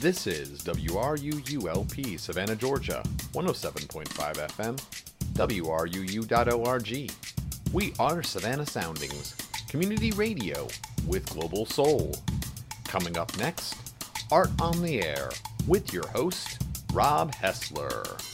This is WRUULP, Savannah, Georgia, 107.5 FM, WRUU.org. We are Savannah Soundings, community radio with global soul. Coming up next, Art on the Air with your host, Rob Hessler.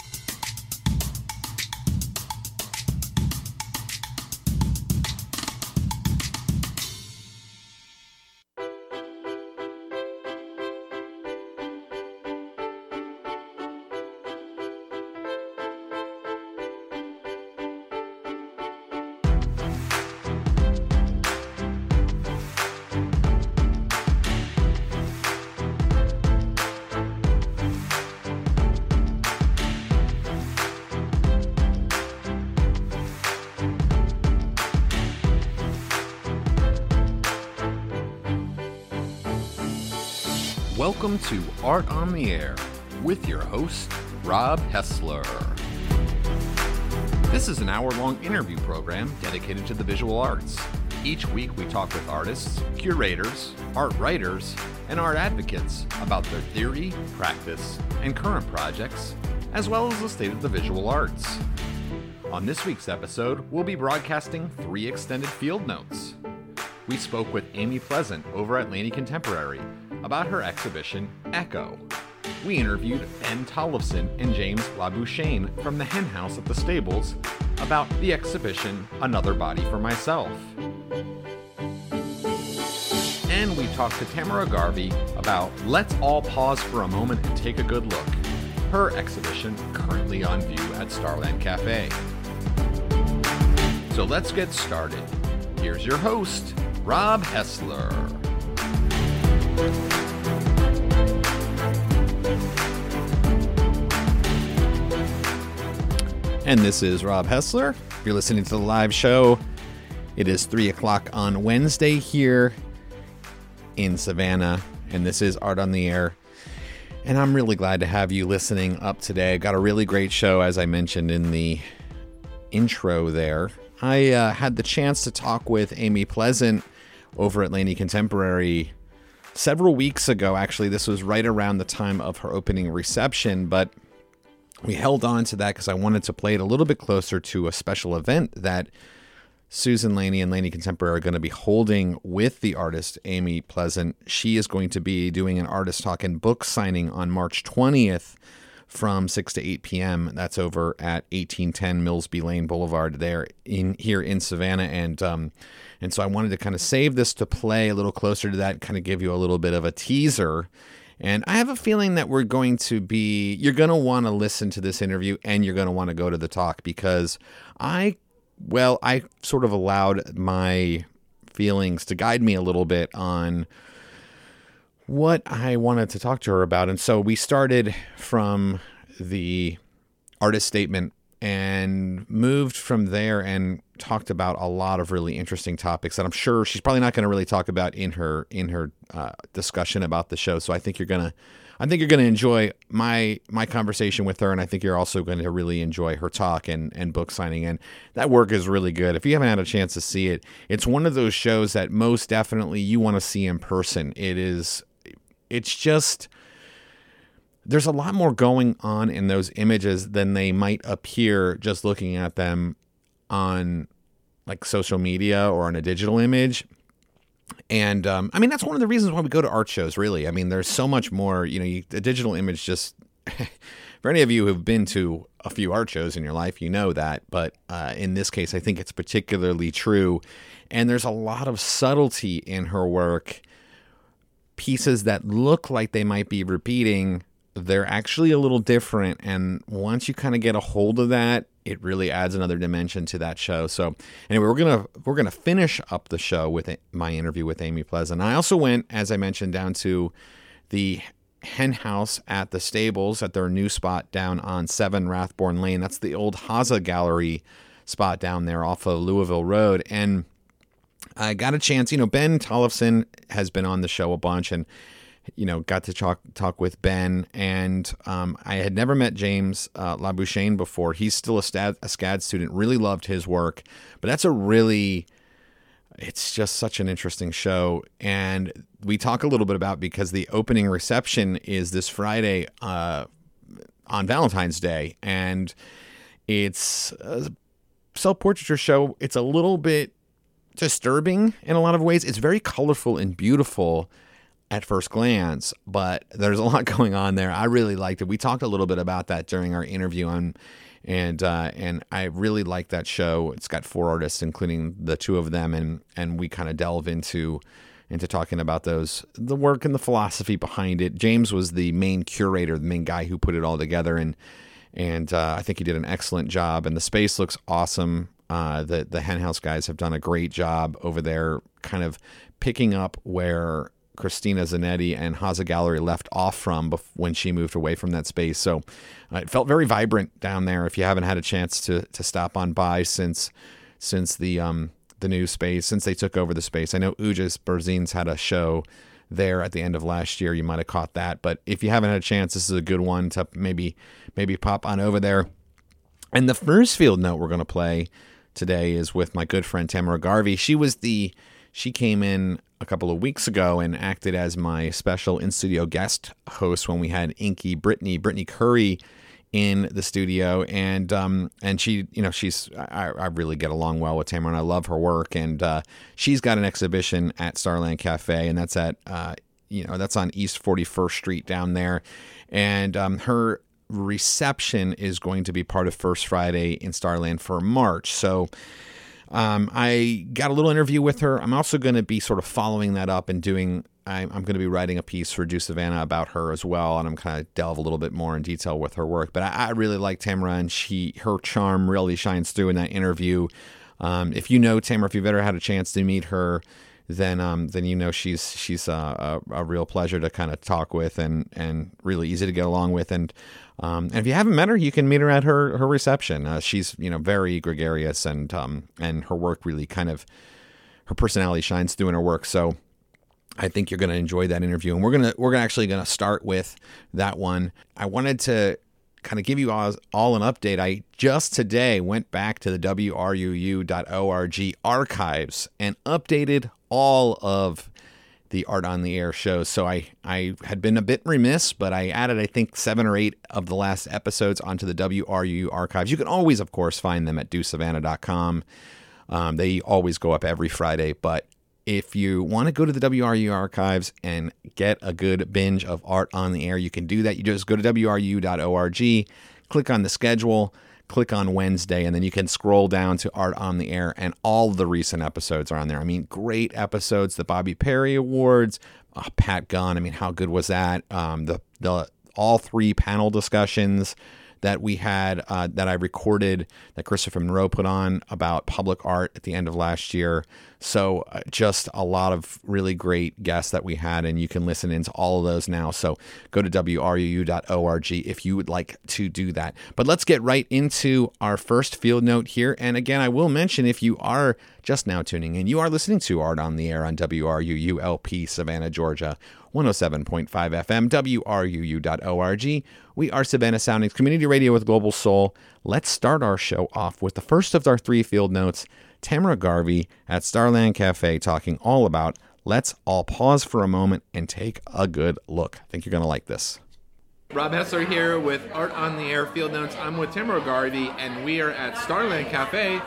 To Art on the Air with your host, Rob Hessler. This is an hour long interview program dedicated to the visual arts. Each week, we talk with artists, curators, art writers, and art advocates about their theory, practice, and current projects, as well as the state of the visual arts. On this week's episode, we'll be broadcasting three extended field notes. We spoke with Amy Pleasant over at Laney Contemporary about her exhibition Echo. We interviewed Ben Tollefson and James Labuschagne from the Hen House at the Stables about the exhibition Another Body for Myself. And we talked to Tamara Garvey about Let's All Pause for a Moment and Take a Good Look, her exhibition currently on view at Starland Cafe. So let's get started. Here's your host, Rob Hessler. And this is Rob Hessler. If you're listening to the live show, it is 3 o'clock on Wednesday here in Savannah, and this is Art on the Air. And I'm really glad to have you listening up today. Got a really great show, as I mentioned in the intro there. I uh, had the chance to talk with Amy Pleasant over at Laney Contemporary several weeks ago. Actually, this was right around the time of her opening reception, but we held on to that because I wanted to play it a little bit closer to a special event that Susan Laney and Laney Contemporary are going to be holding with the artist Amy Pleasant. She is going to be doing an artist talk and book signing on March 20th from 6 to 8 p.m. That's over at 1810 Mills B. Lane Boulevard there in here in Savannah and um, and so I wanted to kind of save this to play a little closer to that, kind of give you a little bit of a teaser. And I have a feeling that we're going to be, you're going to want to listen to this interview and you're going to want to go to the talk because I, well, I sort of allowed my feelings to guide me a little bit on what I wanted to talk to her about. And so we started from the artist statement and moved from there and talked about a lot of really interesting topics that I'm sure she's probably not going to really talk about in her in her uh, discussion about the show. So I think you're gonna I think you're gonna enjoy my my conversation with her, and I think you're also going to really enjoy her talk and and book signing. And that work is really good. If you haven't had a chance to see it, it's one of those shows that most definitely you want to see in person. It is. It's just there's a lot more going on in those images than they might appear just looking at them on like social media or on a digital image. And um, I mean, that's one of the reasons why we go to art shows, really. I mean, there's so much more, you know, you, the digital image just, for any of you who've been to a few art shows in your life, you know that. But uh, in this case, I think it's particularly true. And there's a lot of subtlety in her work, pieces that look like they might be repeating they're actually a little different. And once you kind of get a hold of that, it really adds another dimension to that show. So anyway, we're gonna we're gonna finish up the show with my interview with Amy Pleasant. I also went, as I mentioned, down to the hen house at the stables at their new spot down on 7 Rathborne Lane. That's the old Haza Gallery spot down there off of Louisville Road. And I got a chance, you know, Ben Tollefson has been on the show a bunch and you know, got to talk talk with Ben, and um, I had never met James uh, Labuschagne before. He's still a, SCAD, a SCAD student. Really loved his work, but that's a really it's just such an interesting show. And we talk a little bit about because the opening reception is this Friday uh, on Valentine's Day. And it's a self portraiture show. It's a little bit disturbing in a lot of ways. It's very colorful and beautiful at first glance, but there's a lot going on there. I really liked it. We talked a little bit about that during our interview on and uh, and I really like that show. It's got four artists, including the two of them, and and we kind of delve into into talking about those the work and the philosophy behind it. James was the main curator, the main guy who put it all together, and and uh, I think he did an excellent job. And the space looks awesome. Uh, the the Henhouse guys have done a great job over there, kind of picking up where Christina Zanetti and Haza Gallery left off from when she moved away from that space. So uh, it felt very vibrant down there. If you haven't had a chance to to stop on by since since the um the new space, since they took over the space, I know Ujas Berzins had a show there at the end of last year. You might have caught that, but if you haven't had a chance, this is a good one to maybe maybe pop on over there. And the first field note we're going to play today is with my good friend Tamara Garvey. She was the she came in a couple of weeks ago and acted as my special in studio guest host when we had Inky Brittany, Brittany Curry in the studio. And um and she you know she's I, I really get along well with Tamara and I love her work. And uh, she's got an exhibition at Starland Cafe and that's at uh, you know that's on East 41st Street down there. And um, her reception is going to be part of First Friday in Starland for March. So um, I got a little interview with her. I'm also going to be sort of following that up and doing. I'm, I'm going to be writing a piece for Do Savannah about her as well, and I'm kind of delve a little bit more in detail with her work. But I, I really like Tamara, and she her charm really shines through in that interview. Um, if you know Tamara, if you've ever had a chance to meet her, then um, then you know she's she's a, a, a real pleasure to kind of talk with and and really easy to get along with. And um, and if you haven't met her, you can meet her at her her reception. Uh, she's you know very gregarious and um, and her work really kind of her personality shines through in her work. So I think you're going to enjoy that interview, and we're gonna we're actually going to start with that one. I wanted to kind of give you all, all an update. I just today went back to the wruu.org archives and updated all of the Art on the Air shows. So I, I had been a bit remiss, but I added, I think, seven or eight of the last episodes onto the WRU archives. You can always, of course, find them at dosavannah.com. Um, they always go up every Friday. But if you want to go to the WRU archives and get a good binge of Art on the Air, you can do that. You just go to WRU.org, click on the schedule click on Wednesday, and then you can scroll down to Art on the Air, and all the recent episodes are on there. I mean, great episodes. The Bobby Perry Awards, uh, Pat Gunn. I mean, how good was that? Um, the the all three panel discussions that we had uh, that I recorded that Christopher Monroe put on about public art at the end of last year. So uh, just a lot of really great guests that we had, and you can listen into all of those now. So go to wruu.org if you would like to do that. But let's get right into our first field note here. And again, I will mention if you are just now tuning in, you are listening to Art on the Air on WRUU-LP Savannah, Georgia. 107.5 FM, WRUU.org. We are Savannah Soundings Community Radio with Global Soul. Let's start our show off with the first of our three field notes Tamara Garvey at Starland Cafe talking all about Let's All Pause for a Moment and Take a Good Look. I think you're going to like this. Rob Hessler here with Art on the Air Field Notes. I'm with Tamara Garvey, and we are at Starland Cafe,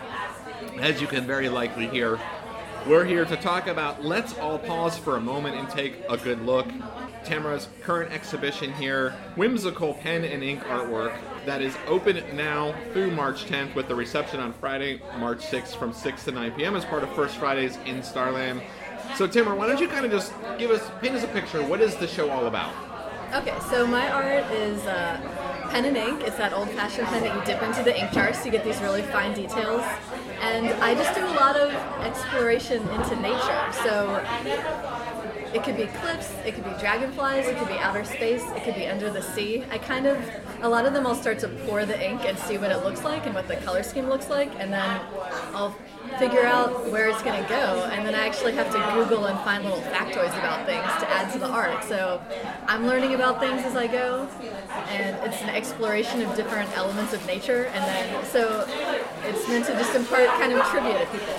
as you can very likely hear. We're here to talk about Let's All Pause for a Moment and Take a Good Look. Tamara's current exhibition here, whimsical pen and ink artwork that is open now through March 10th with the reception on Friday, March 6th from 6 to 9 p.m. as part of First Fridays in Starland. So, Tamara, why don't you kind of just give us, paint us a picture? What is the show all about? Okay, so my art is uh, pen and ink. It's that old-fashioned pen that you dip into the ink jars to get these really fine details. And I just do a lot of exploration into nature. So it could be cliffs, it could be dragonflies, it could be outer space, it could be under the sea. I kind of, a lot of them I'll start to pour the ink and see what it looks like and what the color scheme looks like, and then I'll figure out where it's going to go. And then I actually have to Google and find little factoids about things to add to the art. So I'm learning about things as I go, and it's an exploration of different elements of nature. And then, so it's meant to just impart kind of trivia to people.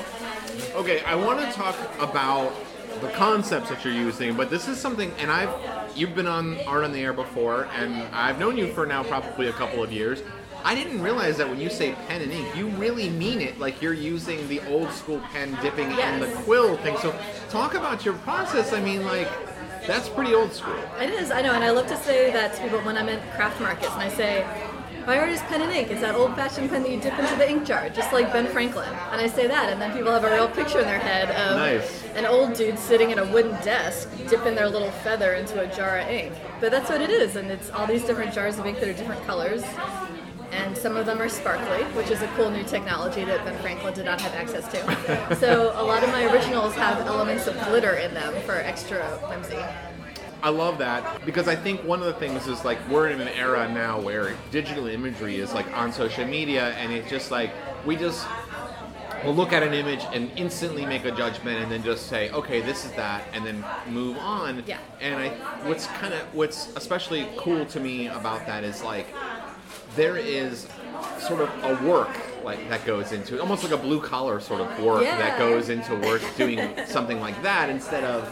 Okay, I want to talk about the concepts that you're using, but this is something, and I've you've been on Art on the Air before, and I've known you for now probably a couple of years. I didn't realize that when you say pen and ink, you really mean it. Like you're using the old school pen dipping in the quill thing. So talk about your process. I mean, like that's pretty old school. It is, I know, and I love to say that to people when I'm at craft markets and I say, my art is pen and ink. It's that old fashioned pen that you dip into the ink jar, just like Ben Franklin. And I say that, and then people have a real picture in their head of Nice. an old dude sitting at a wooden desk dipping their little feather into a jar of ink. But that's what it is, and it's all these different jars of ink that are different colors. And some of them are sparkly, which is a cool new technology that Ben Franklin did not have access to. so a lot of my originals have elements of glitter in them for extra whimsy. I love that because I think one of the things is like we're in an era now where digital imagery is like on social media and it's just like we just will look at an image and instantly make a judgment and then just say okay this is that and then move on Yeah. and I what's kind of what's especially cool to me about that is like there is sort of a work like that goes into it, almost like a blue collar sort of work that goes into work doing something like that instead of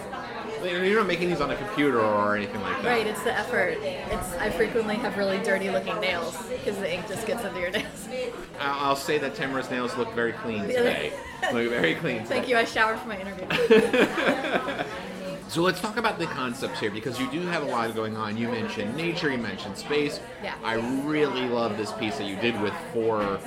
you're not making these on a computer or anything like that. Right, it's the effort. It's I frequently have really dirty looking nails because the ink just gets under your nails. I'll I'll say that Tamara's nails look very clean today. look very clean. Thank you. I showered for my interview. So let's talk about the concepts here because you do have a lot going on. You mentioned nature, you mentioned space. Yeah. I really love this piece that you did with four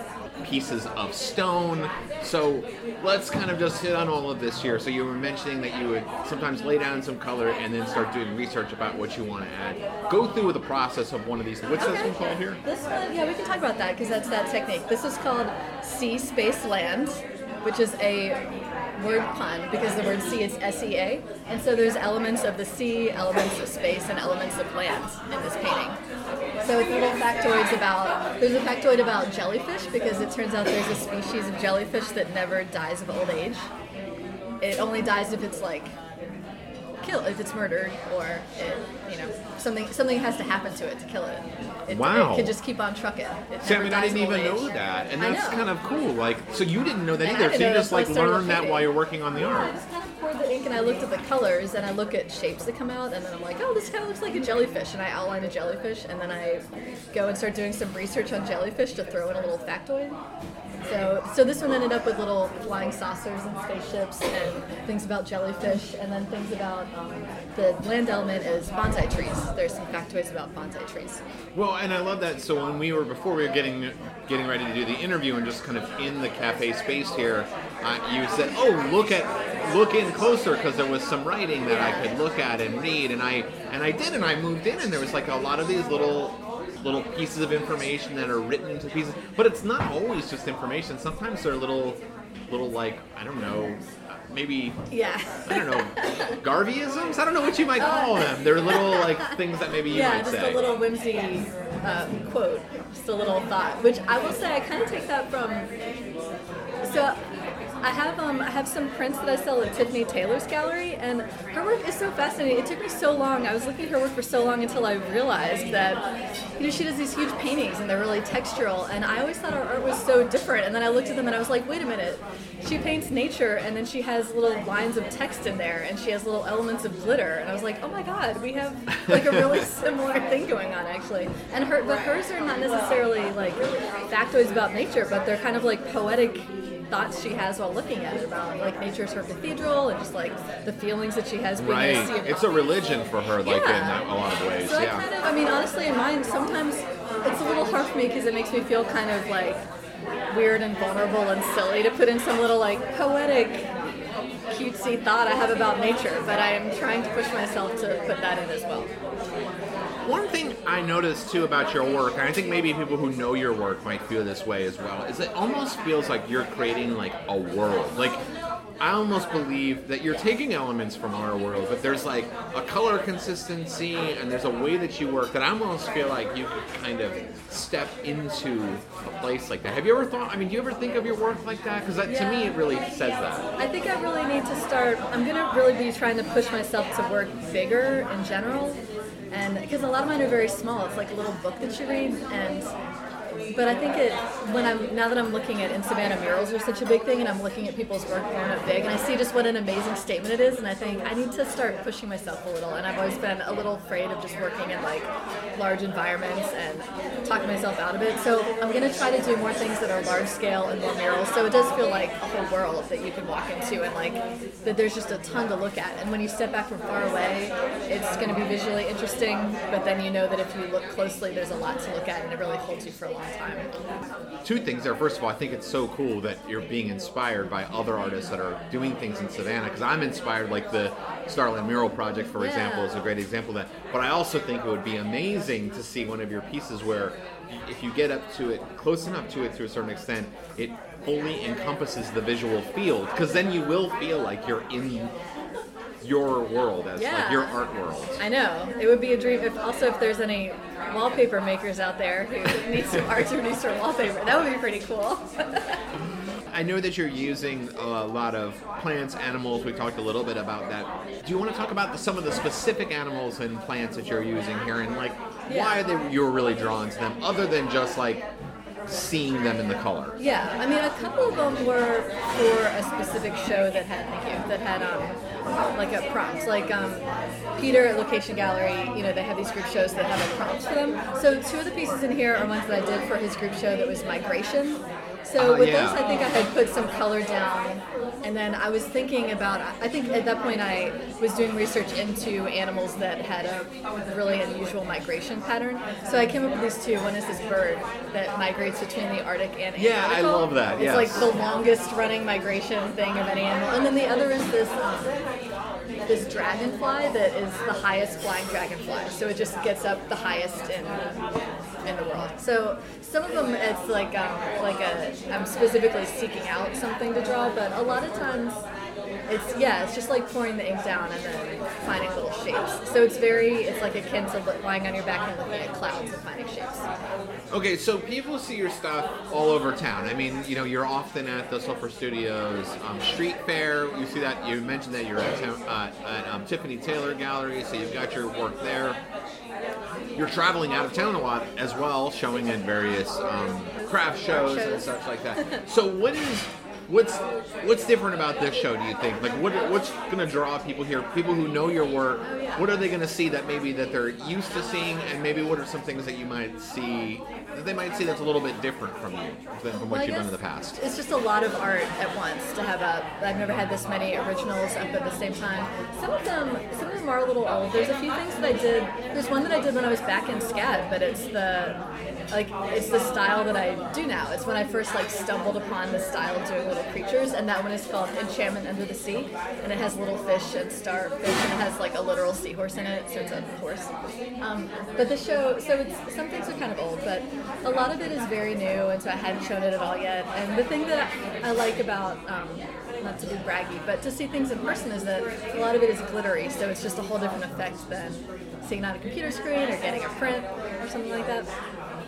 pieces of stone. So let's kind of just hit on all of this here. So you were mentioning that you would sometimes lay down some color and then start doing research about what you want to add. Go through the process of one of these. What's this one called here? This one, yeah, we can talk about that because that's that technique. This is called sea space land, which is a word pun because the word sea is S-E-A, and so there's elements of the sea, elements of space, and elements of land in this painting. So it's little factoids about. There's a factoid about jellyfish because it turns out there's a species of jellyfish that never dies of old age. It only dies if it's like killed, if it's murdered, or it, you know, something something has to happen to it to kill it. It, Wow. it could just keep on trucking. See, I mean, I didn't even old know that, and that's kind of cool. Like, so you didn't know that And either. So you just like so I started learned that while you're working on the I art. I just kind of poured the ink and I looked at the colors and I look at shapes that come out and then I'm like, oh, this kind of looks like a jellyfish. And I outline a jellyfish and then I go and start doing some research on jellyfish to throw in a little factoid. So, so this one ended up with little flying saucers and spaceships and things about jellyfish and then things about the land element is bonsai trees. There's some factoids about bonsai trees. Well, and I love that. So when we were before we were getting getting ready to do the interview and just kind of in the cafe space here, uh, you said, "Oh, look at look in closer," because there was some writing that I could look at and read, and I and I did, and I moved in, and there was like a lot of these little little pieces of information that are written into pieces, but it's not always just information. Sometimes they're little little like I don't know, maybe Yeah. I don't know, Garveyisms? I don't know what you might call them. They're little like things that maybe you yeah, might just say. a little whimsy um, quote, just a little thought. Which I will say, I kind of take that from. So, I have um, I have some prints that I sell at Tiffany Taylor's gallery, and her work is so fascinating. It took me so long. I was looking at her work for so long until I realized that, you know, she does these huge paintings and they're really textural. And I always thought her art was so different. And then I looked at them and I was like, wait a minute. She paints nature, and then she has little lines of text in there, and she has little elements of glitter. And I was like, oh my god, we have like a really similar thing going on actually. And her, but hers are not necessarily like factoids about nature, but they're kind of like poetic thoughts she has while looking at it about like nature's her cathedral and just like the feelings that she has being Right. in a sea of It's a religion for her, like in Yeah. that, a lot of ways. so I yeah. kind of, I mean, honestly, in mine, sometimes it's a little hard for me because it makes me feel kind of like weird and vulnerable and silly to put in some little like poetic, cutesy thought I have about nature. But I am trying to push myself to put that in as well. One thing I noticed too about your work, and I think maybe people who know your work might feel this way as well, is it almost feels like you're creating like a world. Like I almost believe that you're taking elements from our world, but there's like a color consistency and there's a way that you work that I almost feel like you could kind of step into a place like that. Have you ever thought? I mean, do you ever think of your work like that? Because that to me, it really says that. I think I really need to start. I'm gonna really be trying to push myself to work bigger in general, and because a lot of mine are very small. It's like a little book that you read, and but I think it when I'm now that I'm looking at in Savannah murals are such a big thing, and I'm looking at people's work blown up big, and I see just what an amazing statement it is, and I think I need to start pushing myself a little. And I've always been a little afraid of just working in like large environments and talking myself out of it. So I'm gonna try to do more things that are large scale and more murals. So it does feel like a whole world that you can walk into, and like that there's just a ton to look at. And when you step back from far away, it's gonna be visually interesting, but then you know that if you look closely, there's a lot to look at, and it really holds you for a long time. Two things there. First of all, I think it's so cool that you're being inspired by other artists that are doing things in Savannah. Because I'm inspired, like the Starland Mural Project, for Yeah. example, is a great example of that. But I also think it would be amazing to see one of your pieces where, if you get up to it, close enough to it to a certain extent, it fully encompasses the visual field. Because then you will feel like you're in your world as like your art world. I know it would be a dream. If also if there's any wallpaper makers out there who need some art to reduce their wallpaper, that would be pretty cool. I know that you're using a lot of plants, animals. We talked a little bit about that. Do you want to talk about the, some of the specific animals and plants that you're using here, and like why they, you were really drawn to them, other than just like seeing them in the color? Yeah, I mean, a couple of them were for a specific show that had, thank you, that had um, like a prompt. Like um, Peter at Location Gallery, you know, they have these group shows that have a prompt for them. So two of the pieces in here are ones that I did for his group show that was migration. So Uh, with yeah. those, I think I had put some color down, and then I was thinking about. I think at that point I was doing research into animals that had a really unusual migration pattern. So I came up with these two. One is this bird that migrates between the Arctic and Yeah, I love that, It's like the longest running migration thing of any animal. And then the other is this um, this dragonfly that is the highest flying dragonfly. So it just gets up the highest in in the world. So some of them it's like um, like a I'm specifically seeking out something to draw, but a lot of times it's yeah, it's just like pouring the ink down and then finding little shapes. So it's very it's like akin to lying on your back and looking at clouds and finding shapes. Okay, so people see your stuff all over town. I mean, you know, you're often at the Sulphur Studios um, street fair. You see that. You mentioned that you're at, uh, at um, Tiffany Taylor Gallery, so you've got your work there. You're traveling out of town a lot as well, showing at various um, craft shows and such like that. So, what is what's what's different about this show? Do you think? Like, what what's going to draw people here? People who know your work. What are they going to see that maybe that they're used to seeing, and maybe what are some things that you might see they might see that's a little bit different from you than from what Well, you've done in the past? It's just a lot of art at once to have up. I've never had this many originals up at the same time. Some of them, some of them are a little old. There's a few things that I did. There's one that I did when I was back in SCAD, but it's the like it's the style that I do now. It's when I first like stumbled upon the style of doing little creatures, and that one is called Enchantment Under the Sea, and it has little fish and starfish, and it has like a literal seahorse in it, so it's a horse. Um, but the show, so it's some things are kind of old, but a lot of it is very new, and so I hadn't shown it at all yet. And the thing that I like about um, not to be braggy, but to see things in person is that a lot of it is glittery, so it's just a whole different effect than seeing it on a computer screen or getting a print or something like that.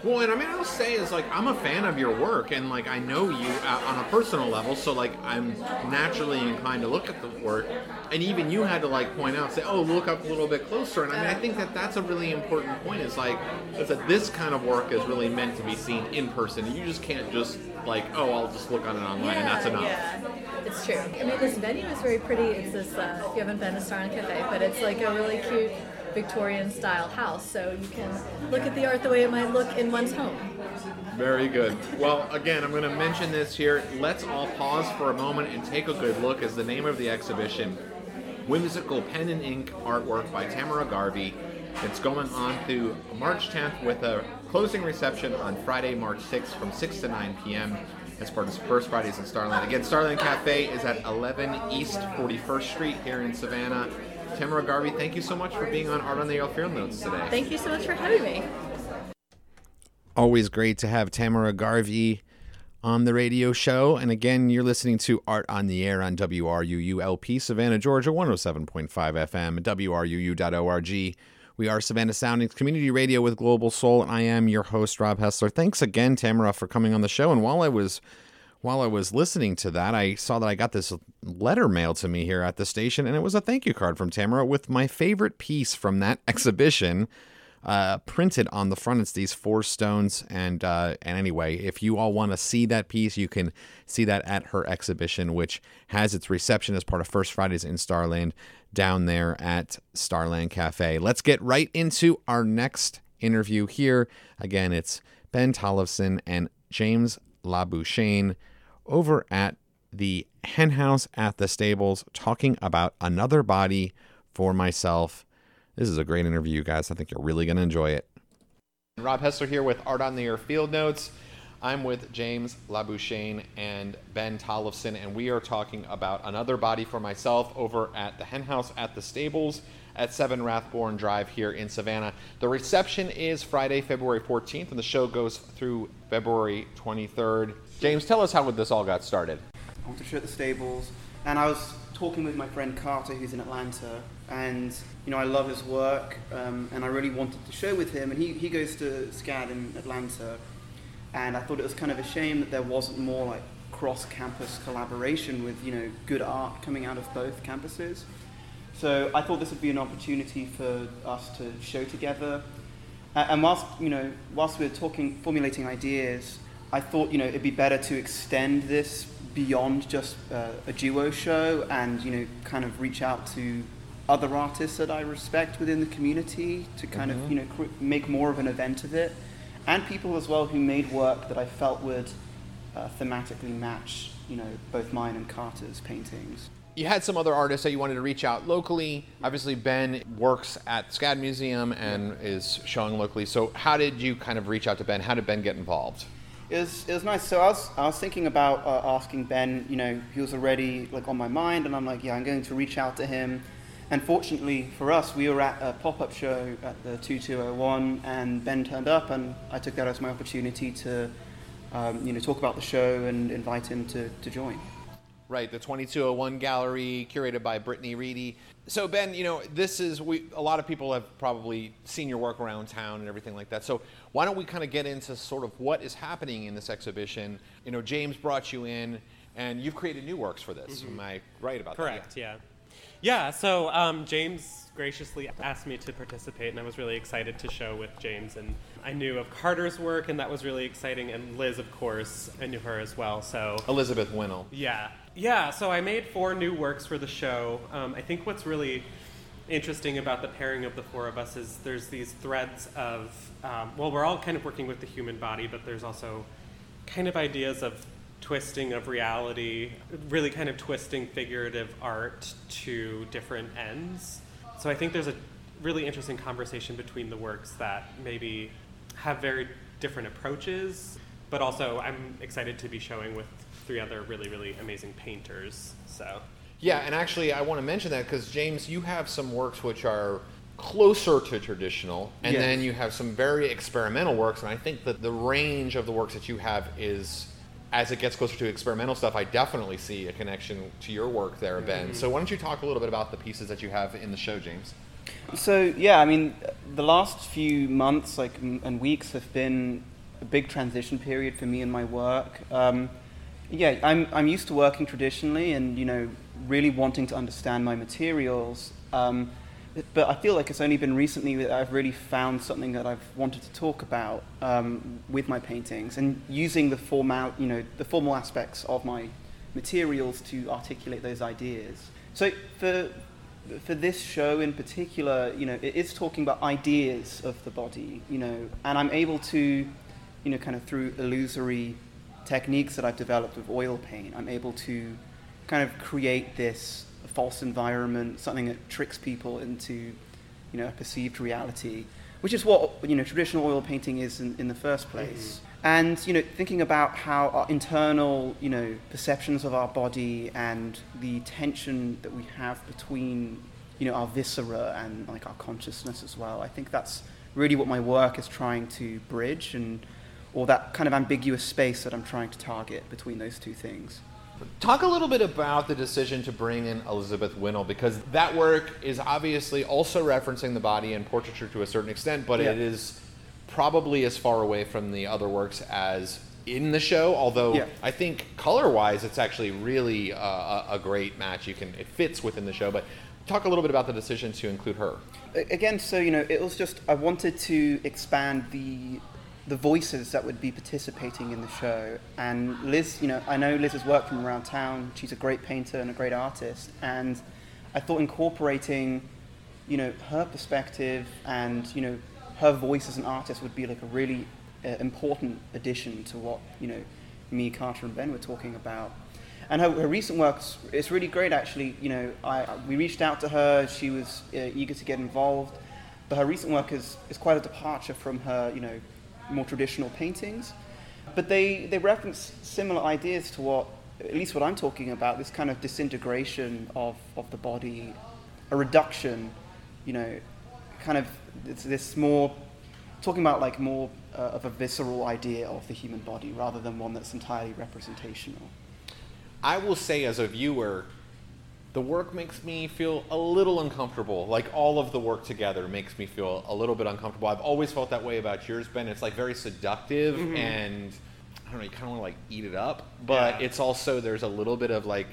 Well, and I mean, I'll say is like I'm a fan of your work, and like I know you uh, on a personal level, so like I'm naturally inclined to look at the work, and even you had to like point out, say, oh, look up a little bit closer, and I mean, I think that that's a really important point. Is like is that this kind of work is really meant to be seen in person. You just can't just like, oh, I'll just look on it online, and that's enough. Yeah, it's true. I mean, this venue is very pretty. It's this, uh, if you haven't been to Starland Cafe, but it's like a really cute Victorian style house, so you can look at the art the way it might look in one's home. Very good. Well, again, I'm going to mention this here. Let's all pause for a moment and take a good look as the name of the exhibition Whimsical Pen and Ink Artwork by Tamara Garvey. It's going on through March 10th with a closing reception on Friday, March 6th from 6 to 9 p.m. as part of First Fridays in Starland. Again, Starland Cafe is at 11 East 41st Street here in Savannah. Tamara Garvey, thank you so much for being on Art on the Air Field Notes today. Thank you so much for having me. Always great to have Tamara Garvey on the radio show. And again, you're listening to Art on the Air on WRUULP, Savannah, Georgia, 107.5 FM, WRUU.org. We are Savannah Soundings Community Radio with Global Soul, and I am your host, Rob Hessler. Thanks again, Tamara, for coming on the show. And while I was while I was listening to that, I saw that I got this letter mailed to me here at the station, and it was a thank you card from Tamara with my favorite piece from that exhibition. uh, printed on the front. It's these four stones, and uh, and anyway, if you all want to see that piece, you can see that at her exhibition, which has its reception as part of First Fridays in Starland down there at Starland Cafe. Let's get right into our next interview here. Again, it's Ben Tollefson and James Labuschagne over at the hen house at the stables talking about another body for myself. This is a great interview, guys. I think you're really going to enjoy it. Rob Hessler here with Art on the Air Field Notes. I'm with James Labuschagne and Ben Tollefson, and we are talking about another body for myself over at the hen house at the stables at 7 Rathborne Drive here in Savannah. The reception is Friday, February 14th, and the show goes through February 23rd. James, tell us how this all got started. I want to show at the stables, and I was talking with my friend Carter, who's in Atlanta, and you know I love his work, um, and I really wanted to show with him. And he, he goes to SCAD in Atlanta, and I thought it was kind of a shame that there wasn't more like cross-campus collaboration with you know good art coming out of both campuses. So I thought this would be an opportunity for us to show together. Uh, and whilst you know, whilst we we're talking, formulating ideas, I thought you know it'd be better to extend this beyond just uh, a duo show, and you know, kind of reach out to other artists that I respect within the community to kind mm-hmm. of you know cr- make more of an event of it, and people as well who made work that I felt would uh, thematically match you know both mine and Carter's paintings you had some other artists that you wanted to reach out locally. Obviously, Ben works at SCAD Museum and is showing locally. So, how did you kind of reach out to Ben? How did Ben get involved? It was, it was nice. So I was, I was thinking about uh, asking Ben. You know, he was already like on my mind, and I'm like, yeah, I'm going to reach out to him. And fortunately for us, we were at a pop-up show at the 2201, and Ben turned up, and I took that as my opportunity to, um, you know, talk about the show and invite him to, to join. Right, the 2201 gallery curated by Brittany Reedy. So Ben, you know, this is we a lot of people have probably seen your work around town and everything like that. So why don't we kind of get into sort of what is happening in this exhibition? You know, James brought you in and you've created new works for this. Mm-hmm. Am I right about Correct, that? Correct, yeah. Yeah, so um, James graciously asked me to participate, and I was really excited to show with James. And I knew of Carter's work, and that was really exciting. And Liz, of course, I knew her as well. So Elizabeth Winnell. Yeah, yeah. So I made four new works for the show. Um, I think what's really interesting about the pairing of the four of us is there's these threads of um, well, we're all kind of working with the human body, but there's also kind of ideas of twisting of reality, really kind of twisting figurative art to different ends. So I think there's a really interesting conversation between the works that maybe have very different approaches, but also I'm excited to be showing with three other really, really amazing painters. So. Yeah, and actually, I want to mention that because James, you have some works which are closer to traditional, and yes. then you have some very experimental works. And I think that the range of the works that you have is, as it gets closer to experimental stuff, I definitely see a connection to your work there, Ben. Mm-hmm. So why don't you talk a little bit about the pieces that you have in the show, James? So yeah, I mean, the last few months, like and weeks, have been a big transition period for me and my work. Um, yeah, I'm I'm used to working traditionally, and you know, really wanting to understand my materials. Um, but I feel like it's only been recently that I've really found something that I've wanted to talk about um, with my paintings, and using the formal, you know, the formal aspects of my materials to articulate those ideas. So for for this show in particular, you know, it is talking about ideas of the body, you know, and I'm able to, you know, kind of through illusory techniques that I've developed with oil paint, I'm able to kind of create this false environment, something that tricks people into, you know, a perceived reality, which is what you know traditional oil painting is in, in the first place. Mm-hmm. And you know, thinking about how our internal, you know, perceptions of our body and the tension that we have between, you know, our viscera and like our consciousness as well. I think that's really what my work is trying to bridge, and or that kind of ambiguous space that I'm trying to target between those two things. Talk a little bit about the decision to bring in Elizabeth Winnell because that work is obviously also referencing the body and portraiture to a certain extent, but yeah. it is probably as far away from the other works as in the show. Although Yeah. I think color-wise, it's actually really uh, a, a great match. You can it fits within the show. But talk a little bit about the decision to include her. Again, so you know, it was just I wanted to expand the the voices that would be participating in the show. And Liz, you know, I know Liz has worked from around town. She's a great painter and a great artist. And I thought incorporating, you know, her perspective and you know her voice as an artist would be like a really uh, important addition to what you know me, Carter, and Ben were talking about. And her, her recent works, it's really great actually. You know, I, we reached out to her, she was uh, eager to get involved, but her recent work is, is quite a departure from her, you know, more traditional paintings. But they, they reference similar ideas to what, at least what I'm talking about, this kind of disintegration of, of the body, a reduction, you know, kind of this, this more, talking about like more uh, of a visceral idea of the human body rather than one that's entirely representational. I will say, as a viewer, the work makes me feel a little uncomfortable. Like all of the work together makes me feel a little bit uncomfortable. I've always felt that way about yours, Ben. It's like very seductive mm-hmm. and I don't know, you kind of want to like eat it up, but Yeah. it's also there's a little bit of like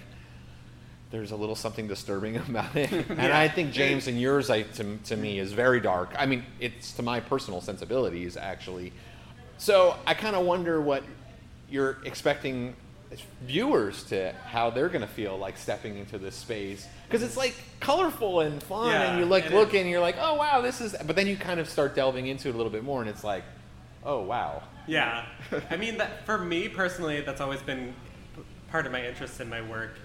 there's a little something disturbing about it. and I think James and yours, I, to, to me, is very dark. I mean, it's to my personal sensibilities actually. So I kind of wonder what you're expecting viewers to how they're going to feel like stepping into this space because it's like colorful and fun Yeah, and you like look and you're like oh wow this is but then you kind of start delving into it a little bit more and it's like oh wow Yeah. I mean, that for me personally, that's always been part of my interest in my work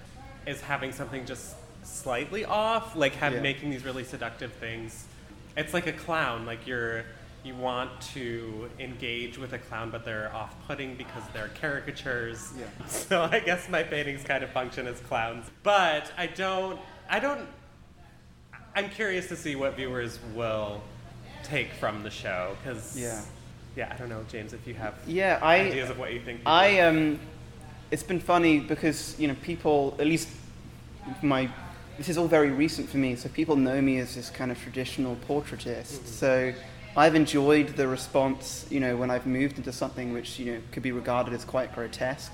is having something just slightly off, like have Yeah. making these really seductive things. It's like a clown, like you're you want to engage with a clown, but they're off-putting because they're caricatures. Yeah. So I guess my paintings kind of function as clowns, but I don't. I don't. I'm curious to see what viewers will take from the show because Yeah. yeah, I don't know, James, if you have Yeah, I, ideas of what you think. I um, it's been funny because you know people, at least my, this is all very recent for me. So people know me as this kind of traditional portraitist. So I've enjoyed the response, you know, when I've moved into something which you know could be regarded as quite grotesque.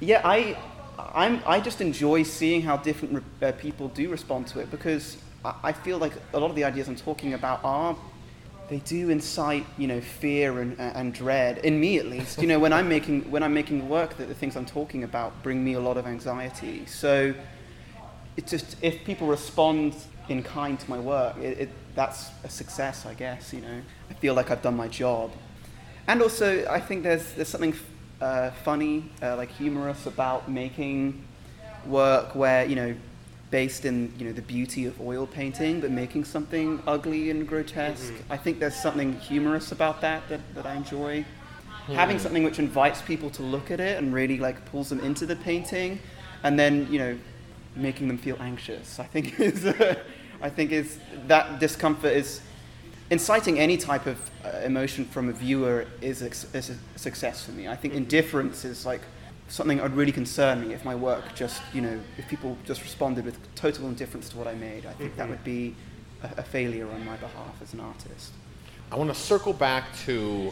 Yeah, I, I'm, I just enjoy seeing how different re- uh, people do respond to it because I, I feel like a lot of the ideas I'm talking about are they do incite you know fear and, and dread. In me at least. You know when i'm making when i'm making work that the things i'm talking about bring me a lot of anxiety. So it's just if people respond in kind to my work it, it, that's a success i guess you know. I feel like i've done my job. And also i think there's there's something uh, funny uh, like humorous about making work where you know based in you know the beauty of oil painting but making something ugly and grotesque. I think there's something humorous about that that, that i enjoy. Having something which invites people to look at it and really like pulls them into the painting. And then you know making them feel anxious i think is i think is that discomfort is inciting any type of uh, emotion from a viewer is a, is a success for me. I think indifference is like something that would really concern me if my work just, you know, if people just responded with total indifference to what I made. I think that would be a, a failure on my behalf as an artist. I want to circle back to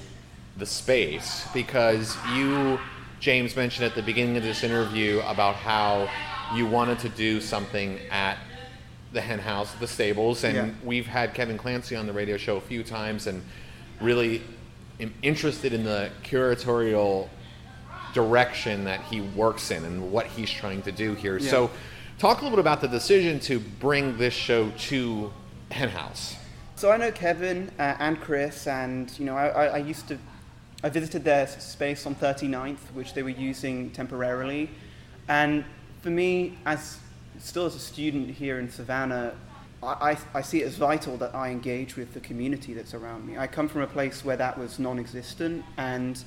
the space because you, James, mentioned at the beginning of this interview about how you wanted to do something at the hen house, the stables, and Yeah. we've had Kevin Clancy on the radio show a few times and really am interested in the curatorial direction that he works in and what he's trying to do here. Yeah. So, talk a little bit about the decision to bring this show to Hen House. So I know Kevin uh, and Chris, and you know, I, I, I used to, I visited their space on 39th, which they were using temporarily, and for me, as still as a student here in Savannah, I, I, see it as vital that I engage with the community that's around me. I come from a place where that was non-existent, and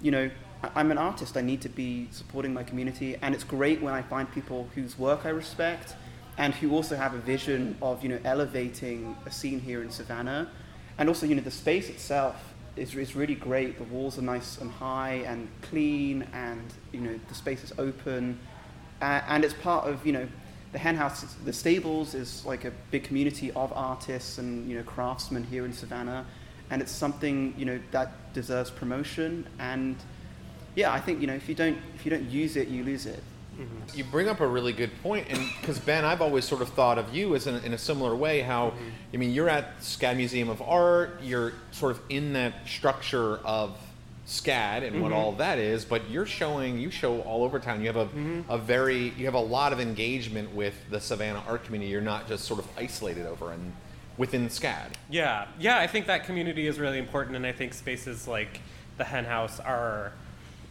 you know, I'm an artist. I need to be supporting my community, and it's great when I find people whose work I respect and who also have a vision of you know elevating a scene here in Savannah, and also you know the space itself is, is really great. The walls are nice and high and clean, and you know the space is open, uh, and it's part of you know the hen house. The stables is like a big community of artists and you know craftsmen here in Savannah, and it's something you know that deserves promotion and yeah, I think you know if you don't if you don't use it, you lose it. You bring up a really good point, and because Ben, I've always sort of thought of you as in, in a similar way. How I mean, you're at SCAD Museum of Art. You're sort of in that structure of SCAD and what mm-hmm. all that is, but you're showing you show all over town. You have a, mm-hmm. a very you have a lot of engagement with the Savannah art community. You're not just sort of isolated over and within SCAD. Yeah, yeah, I think that community is really important, and I think spaces like the Hen House are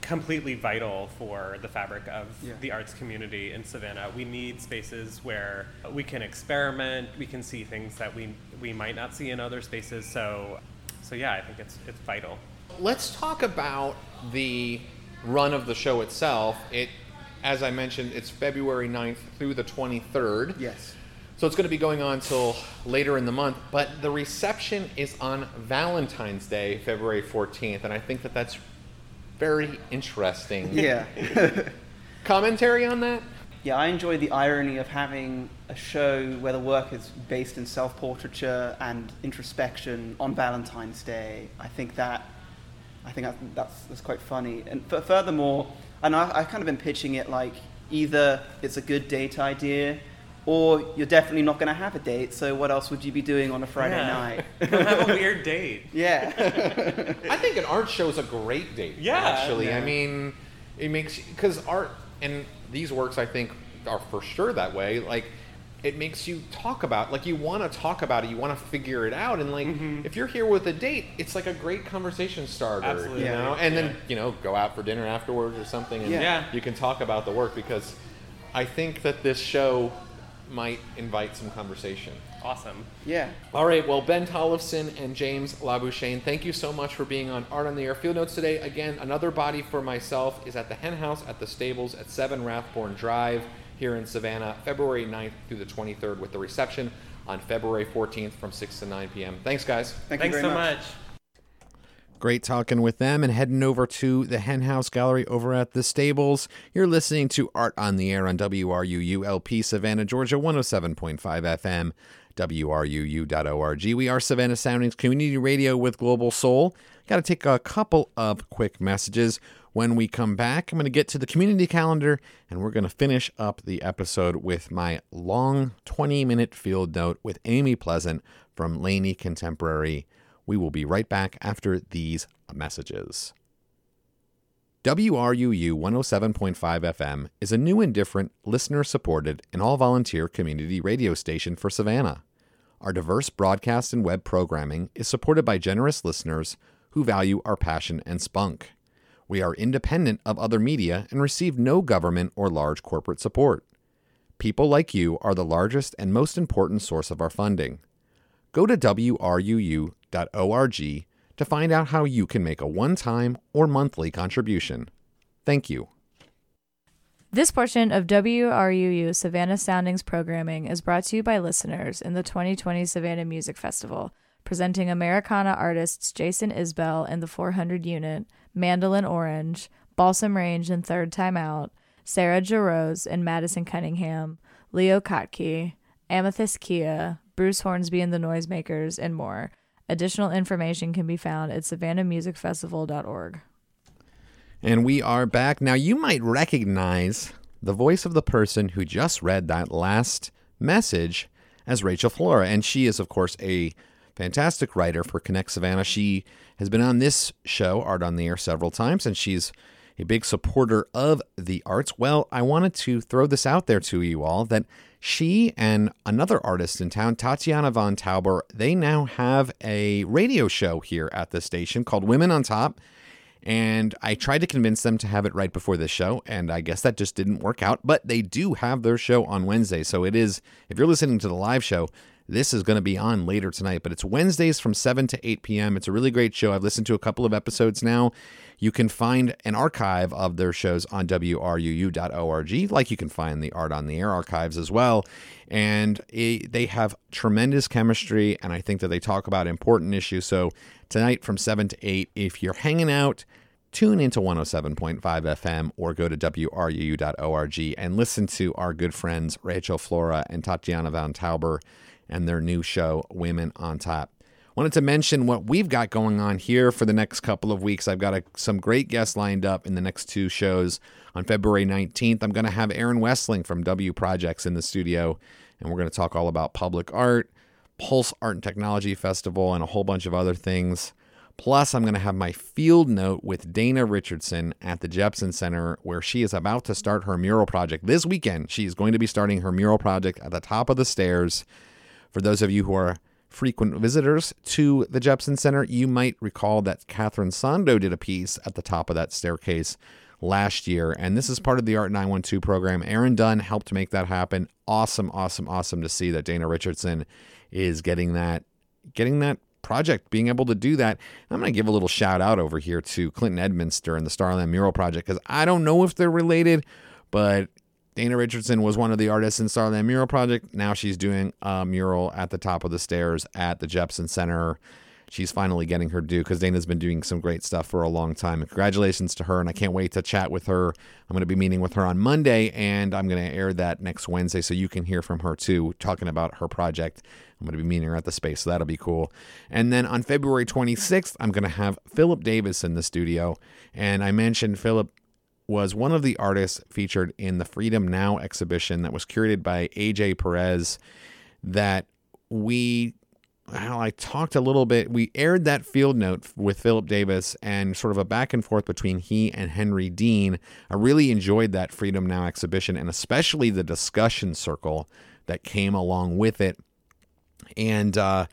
completely vital for the fabric of Yeah. the arts community in Savannah. We need spaces where we can experiment, we can see things that we we might not see in other spaces. So, so yeah, I think it's it's vital. Let's talk about the run of the show itself. It, as I mentioned, it's February 9th through the 23rd. Yes. So it's going to be going on till later in the month, but the reception is on Valentine's Day, February 14th, and I think that that's very interesting. Yeah. Commentary on that? Yeah, I enjoy the irony of having a show where the work is based in self portraiture and introspection on Valentine's Day. I think that I think that, that's, that's quite funny. And f- furthermore, and I, I've kind of been pitching it like either it's a good date idea or you're definitely not going to have a date, so what else would you be doing on a Friday Yeah. night? Have a weird date. yeah. I think an art show is a great date. Yeah. actually, I mean, it makes because art and these works I think are for sure that way. Like, it makes you talk about like you want to talk about it, you want to figure it out, and like mm-hmm. if you're here with a date, it's like a great conversation starter. Absolutely. You Yeah. know, and Yeah. then you know go out for dinner afterwards or something, and Yeah. Yeah. you can talk about the work because I think that this show might invite some conversation. Awesome. yeah. All right, well, Ben Tollefson and James Labuschagne, thank you so much for being on Art on the Air Field Notes today. Again, another body for myself is at the Hen House at the Stables at 7 Rathborne Drive here in Savannah, February 9th through the 23rd, with the reception on February 14th from 6 to 9 p.m. Thanks, guys. Thank Thanks you so much. much. Great talking with them and heading over to the Hen House Gallery over at the Stables. You're listening to Art on the Air on WRUULP Savannah, Georgia, 107.5 FM, WRUU.org. We are Savannah Soundings Community Radio with Global Soul. Got to take a couple of quick messages. When we come back, I'm going to get to the community calendar and we're going to finish up the episode with my long 20 minute field note with Amy Pleasant from Laney Contemporary. We will be right back after these messages. WRUU 107.5 FM is a new and different, listener supported, and all volunteer community radio station for Savannah. Our diverse broadcast and web programming is supported by generous listeners who value our passion and spunk. We are independent of other media and receive no government or large corporate support. People like you are the largest and most important source of our funding. Go to WRUU.org to find out how you can make a one time or monthly contribution. Thank you. This portion of WRUU Savannah Soundings programming is brought to you by listeners in the 2020 Savannah Music Festival, presenting Americana artists Jason Isbell and the 400 Unit, Mandolin Orange, Balsam Range and Third Time Out, Sarah Jarosz and Madison Cunningham, Leo Kottke, Amythyst Kiah, Bruce Hornsby and the Noisemakers, and more. Additional information can be found at savannahmusicfestival.org. And we are back. Now, you might recognize the voice of the person who just read that last message as Rachel Flora. And she is, of course, a fantastic writer for Connect Savannah. She has been on this show, Art on the Air, several times, and she's a big supporter of the arts. Well, I wanted to throw this out there to you all that she and another artist in town, Tatiana Von Tauber, they now have a radio show here at the station called Women on Top. And I tried to convince them to have it right before this show, and I guess that just didn't work out. But they do have their show on Wednesday. So it is, if you're listening to the live show, this is going to be on later tonight, but it's Wednesdays from 7 to 8 p.m. It's a really great show. I've listened to a couple of episodes now. You can find an archive of their shows on WRUU.org, like you can find the Art on the Air archives as well. And it, they have tremendous chemistry, and I think that they talk about important issues. So tonight from 7 to 8, if you're hanging out, tune into 107.5 FM or go to WRUU.org and listen to our good friends Rachel Flora and Tatiana Von Tauber and their new show, Women on Top. Wanted to mention what we've got going on here for the next couple of weeks. I've got a, some great guests lined up in the next two shows. On February 19th, I'm going to have Aaron Westling from W Projects in the studio, and we're going to talk all about public art, Pulse Art and Technology Festival, and a whole bunch of other things. Plus, I'm going to have my field note with Dana Richardson at the Jepson Center, where she is about to start her mural project this weekend. She is going to be starting her mural project at the top of the stairs. For those of you who are frequent visitors to the Jepson Center, you might recall that Catherine Sando did a piece at the top of that staircase last year. And this is part of the Art 912 program. Aaron Dunn helped make that happen. Awesome, awesome, awesome to see that Dana Richardson is getting that getting that project, being able to do that. I'm going to give a little shout out over here to Clinton Edminster and the Starland Mural Project because I don't know if they're related, but Dana Richardson was one of the artists in Starland Mural Project. Now she's doing a mural at the top of the stairs at the Jepson Center she's finally getting her due because Dana's been doing some great stuff for a long time. Congratulations to her, and I can't wait to chat with her. I'm going to be meeting with her on Monday, and I'm going to air that next Wednesday so you can hear from her too, talking about her project. I'm going to be meeting her at the space, so that'll be cool. And then on February 26th, I'm going to have Philip Davis in the studio. And I mentioned Philip was one of the artists featured in the Freedom Now exhibition that was curated by AJ Perez that we well, I talked a little bit. We aired that field note with Philip Davis and sort of a back and forth between he and Henry Dean. I really enjoyed that Freedom Now exhibition and especially the discussion circle that came along with it. And, uh,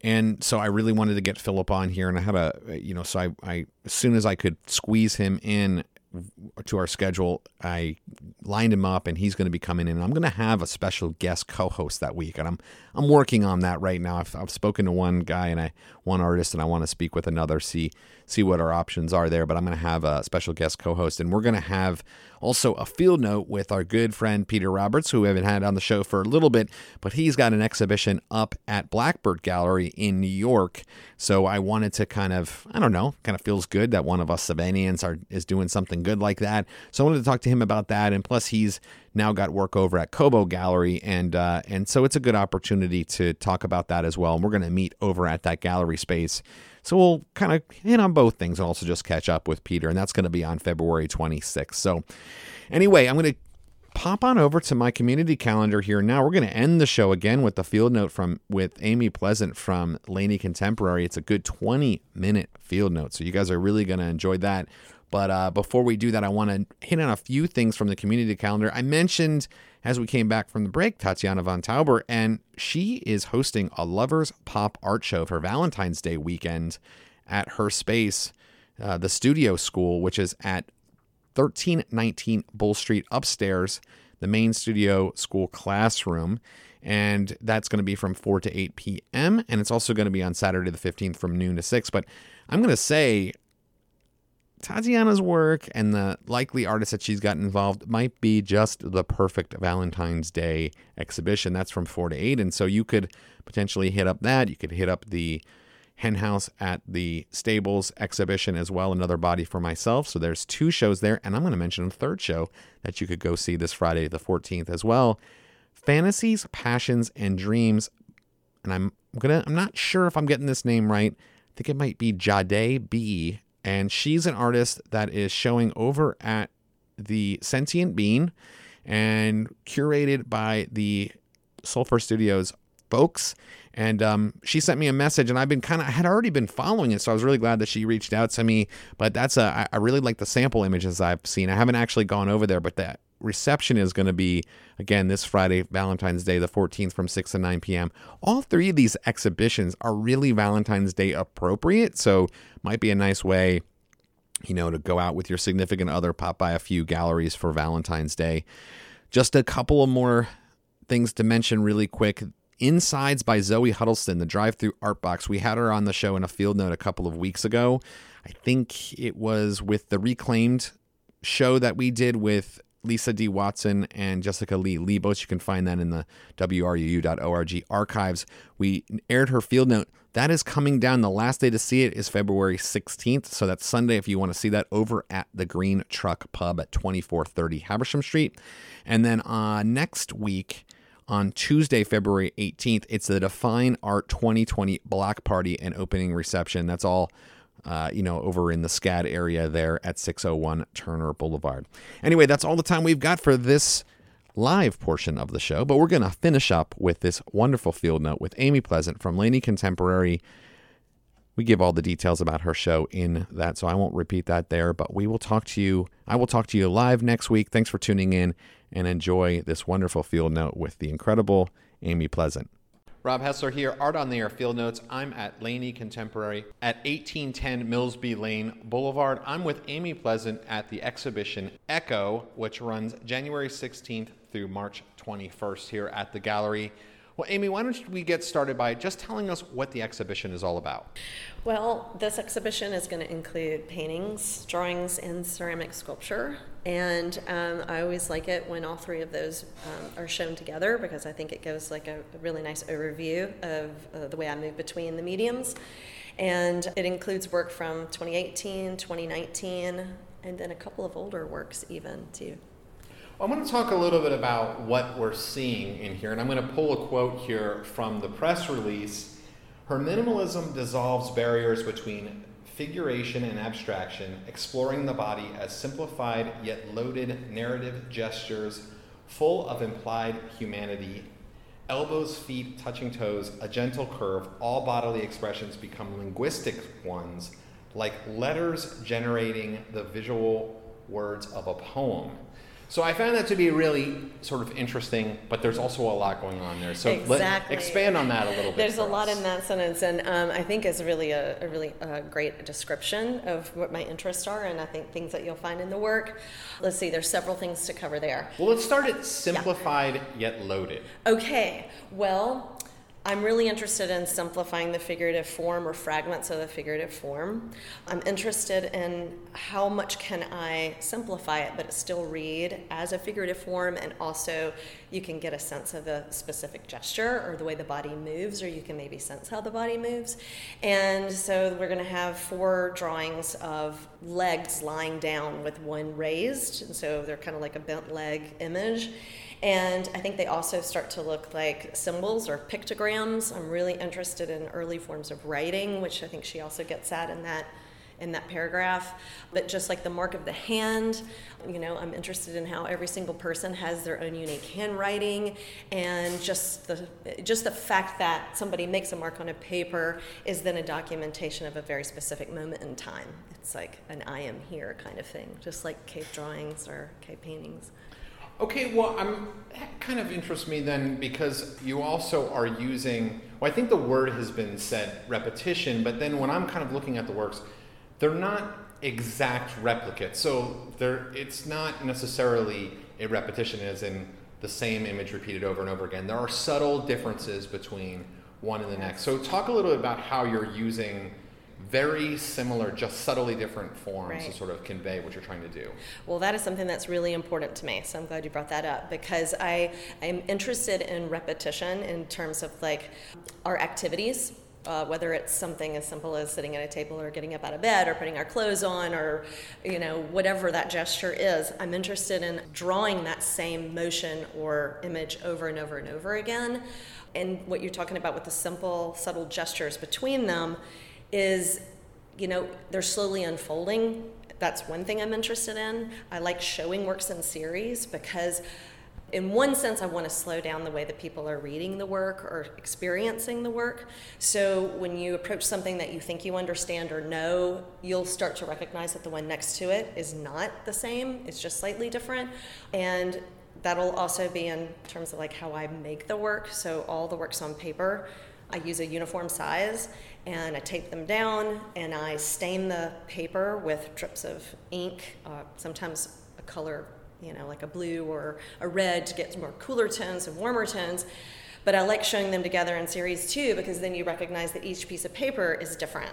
and so I really wanted to get Philip on here, and I had a, you know, so I, I as soon as I could squeeze him in to our schedule, I lined him up, and he's going to be coming in. I'm going to have a special guest co-host that week, and I'm I'm working on that right now. I've, I've spoken to one guy and I one artist, and I want to speak with another. See see what our options are there. But I'm going to have a special guest co-host, and we're going to have also a field note with our good friend Peter Roberts, who we haven't had on the show for a little bit, but he's got an exhibition up at Blackbird Gallery in New York. So I wanted to kind of I don't know, kind of feels good that one of us Savanians are is doing something good like that. So I wanted to talk to him about that, and plus he's now got work over at Kobo Gallery, and uh, and so it's a good opportunity to talk about that as well. And we're going to meet over at that gallery space. So we'll kind of hit on both things and also just catch up with Peter, and that's going to be on February 26th. So anyway, I'm going to pop on over to my community calendar here now. We're going to end the show again with the field note from with Amy Pleasant from Laney Contemporary. It's a good 20 minute field note, so you guys are really going to enjoy that. But uh, before we do that, I want to hit on a few things from the community calendar. I mentioned as we came back from the break, Tatiana von Tauber, and she is hosting a Lovers Pop Art Show for Valentine's Day weekend at her space, uh, the Studio School, which is at 1319 Bull Street upstairs, the main studio school classroom. And that's going to be from 4 to 8 p.m. And it's also going to be on Saturday the 15th from noon to 6. But I'm going to say Tatiana's work and the likely artists that she's got involved might be just the perfect Valentine's Day exhibition. That's from 4 to 8. And so you could potentially hit up that. You could hit up the Hen House at the Stables exhibition as well, another body for myself. So there's two shows there. And I'm going to mention a third show that you could go see this Friday, the 14th as well. Fantasies, Passions, and Dreams. And I'm gonna I'm not sure if I'm getting this name right. I think it might be Jade B and she's an artist that is showing over at the Sentient Bean and curated by the Sulfur Studios folks. And um, she sent me a message, and I've been kind of, I had already been following it, so I was really glad that she reached out to me. But that's a, I, really like the sample images I've seen. I haven't actually gone over there, but that reception is going to be again this Friday, Valentine's Day, the 14th, from 6 to 9 p.m. All three of these exhibitions are really Valentine's Day appropriate, so might be a nice way, you know, to go out with your significant other, pop by a few galleries for Valentine's Day. Just a couple of more things to mention really quick. Insides by Zoe Huddleston, the drive through art box. We had her on the show in a field note a couple of weeks ago. I think it was with the Reclaimed show that we did with Lisa D. Watson and Jessica Leigh Lebos. You can find that in the WRUU.org archives. We aired her field note. That is coming down. The last day to see it is February 16th. So that's Sunday if you want to see that over at the Green Truck Pub at 2430 Habersham Street. And then uh, next week, on Tuesday, February 18th. It's the Define Art 2020 Black Party and opening reception. That's all, uh, you know, over in the SCAD area there at 601 Turner Boulevard. Anyway, that's all the time we've got for this live portion of the show, but we're going to finish up with this wonderful field note with Amy Pleasant from Laney Contemporary. We give all the details about her show in that, so I won't repeat that there, but we will talk to you. I will talk to you live next week. Thanks for tuning in and enjoy this wonderful field note with the incredible Amy Pleasant. Rob Hessler here, Art on the Air Field Notes. I'm at Laney Contemporary at 1810 Mills B. Lane Boulevard. I'm with Amy Pleasant at the exhibition Echo, which runs January 16th through March 21st here at the gallery. Well, Amy, why don't we get started by just telling us what the exhibition is all about? Well, this exhibition is going to include paintings, drawings, and ceramic sculpture. And um, I always like it when all three of those um, are shown together because I think it gives like a, really nice overview of uh, the way I move between the mediums. And it includes work from 2018, 2019, and then a couple of older works even too. I want to talk a little bit about what we're seeing in here, and I'm going to pull a quote here from the press release. Her minimalism dissolves barriers between figuration and abstraction, exploring the body as simplified yet loaded narrative gestures full of implied humanity. Elbows, feet, touching toes, a gentle curve, all bodily expressions become linguistic ones, like letters generating the visual words of a poem. So I found that to be really sort of interesting, but there's also a lot going on there. So exactly. expand on that a little bit. There's a us. lot in that sentence, and um, I think is really a, a really uh, great description of what my interests are, and I think things that you'll find in the work. Let's see, there's several things to cover there. Well, let's start at simplified yeah. yet loaded. Okay. Well, I'm really interested in simplifying the figurative form or fragments of the figurative form. I'm interested in how much can I simplify it, but it still read as a figurative form, and also you can get a sense of the specific gesture or the way the body moves, or you can maybe sense how the body moves. And so we're going to have four drawings of legs lying down with one raised, and so they're kind of like a bent leg image. And I think they also start to look like symbols or pictograms. I'm really interested in early forms of writing, which I think she also gets at in that in that paragraph. But just like the mark of the hand, you know, I'm interested in how every single person has their own unique handwriting, and just the just the fact that somebody makes a mark on a paper is then a documentation of a very specific moment in time. It's like an I am here kind of thing, just like cave drawings or cave paintings. Okay, well, I'm that kind of interests me then because you also are using. Well, I think the word has been said repetition, but then when I'm kind of looking at the works, they're not exact replicates. So they're it's not necessarily a repetition as in the same image repeated over and over again. There are subtle differences between one and the next. So talk a little bit about how you're using very similar, just subtly different forms right. to sort of convey what you're trying to do. Well, that is something that's really important to me. So I'm glad you brought that up because I I'm interested in repetition in terms of like our activities. Uh, whether it's something as simple as sitting at a table or getting up out of bed or putting our clothes on or you know whatever that gesture is i'm interested in drawing that same motion or image over and over and over again and what you're talking about with the simple subtle gestures between them is, you know, they're slowly unfolding. That's one thing I'm interested in. I like showing works in series because in one sense, I want to slow down the way that people are reading the work or experiencing the work. So when you approach something that you think you understand or know, you'll start to recognize that the one next to it is not the same, it's just slightly different. And that'll also be in terms of like how I make the work. So all the works on paper, I use a uniform size and I tape them down and I stain the paper with drips of ink, uh, sometimes a color, you know, like a blue or a red to get more cooler tones and warmer tones. But I like showing them together in series too because then you recognize that each piece of paper is different.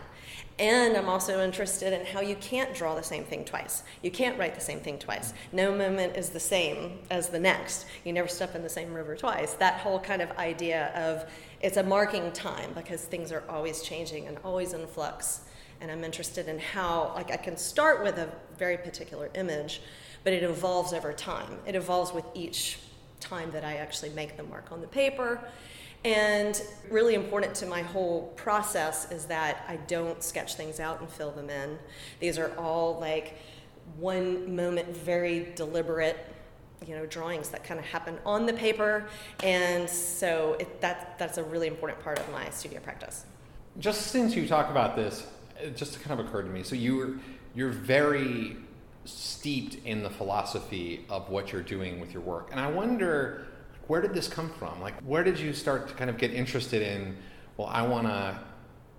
And I'm also interested in how you can't draw the same thing twice. You can't write the same thing twice. No moment is the same as the next. You never step in the same river twice. That whole kind of idea of it's a marking time because things are always changing and always in flux. And I'm interested in how, like, I can start with a very particular image, but it evolves over time. It evolves with each time that I actually make the mark on the paper. And really important to my whole process is that I don't sketch things out and fill them in. These are all like one moment, very deliberate, you know, drawings that kind of happen on the paper. And so it, that, that's a really important part of my studio practice. Just since you talk about this, it just kind of occurred to me. So you're you're very steeped in the philosophy of what you're doing with your work, and I wonder where did this come from? Like, where did you start to kind of get interested in? Well, I want to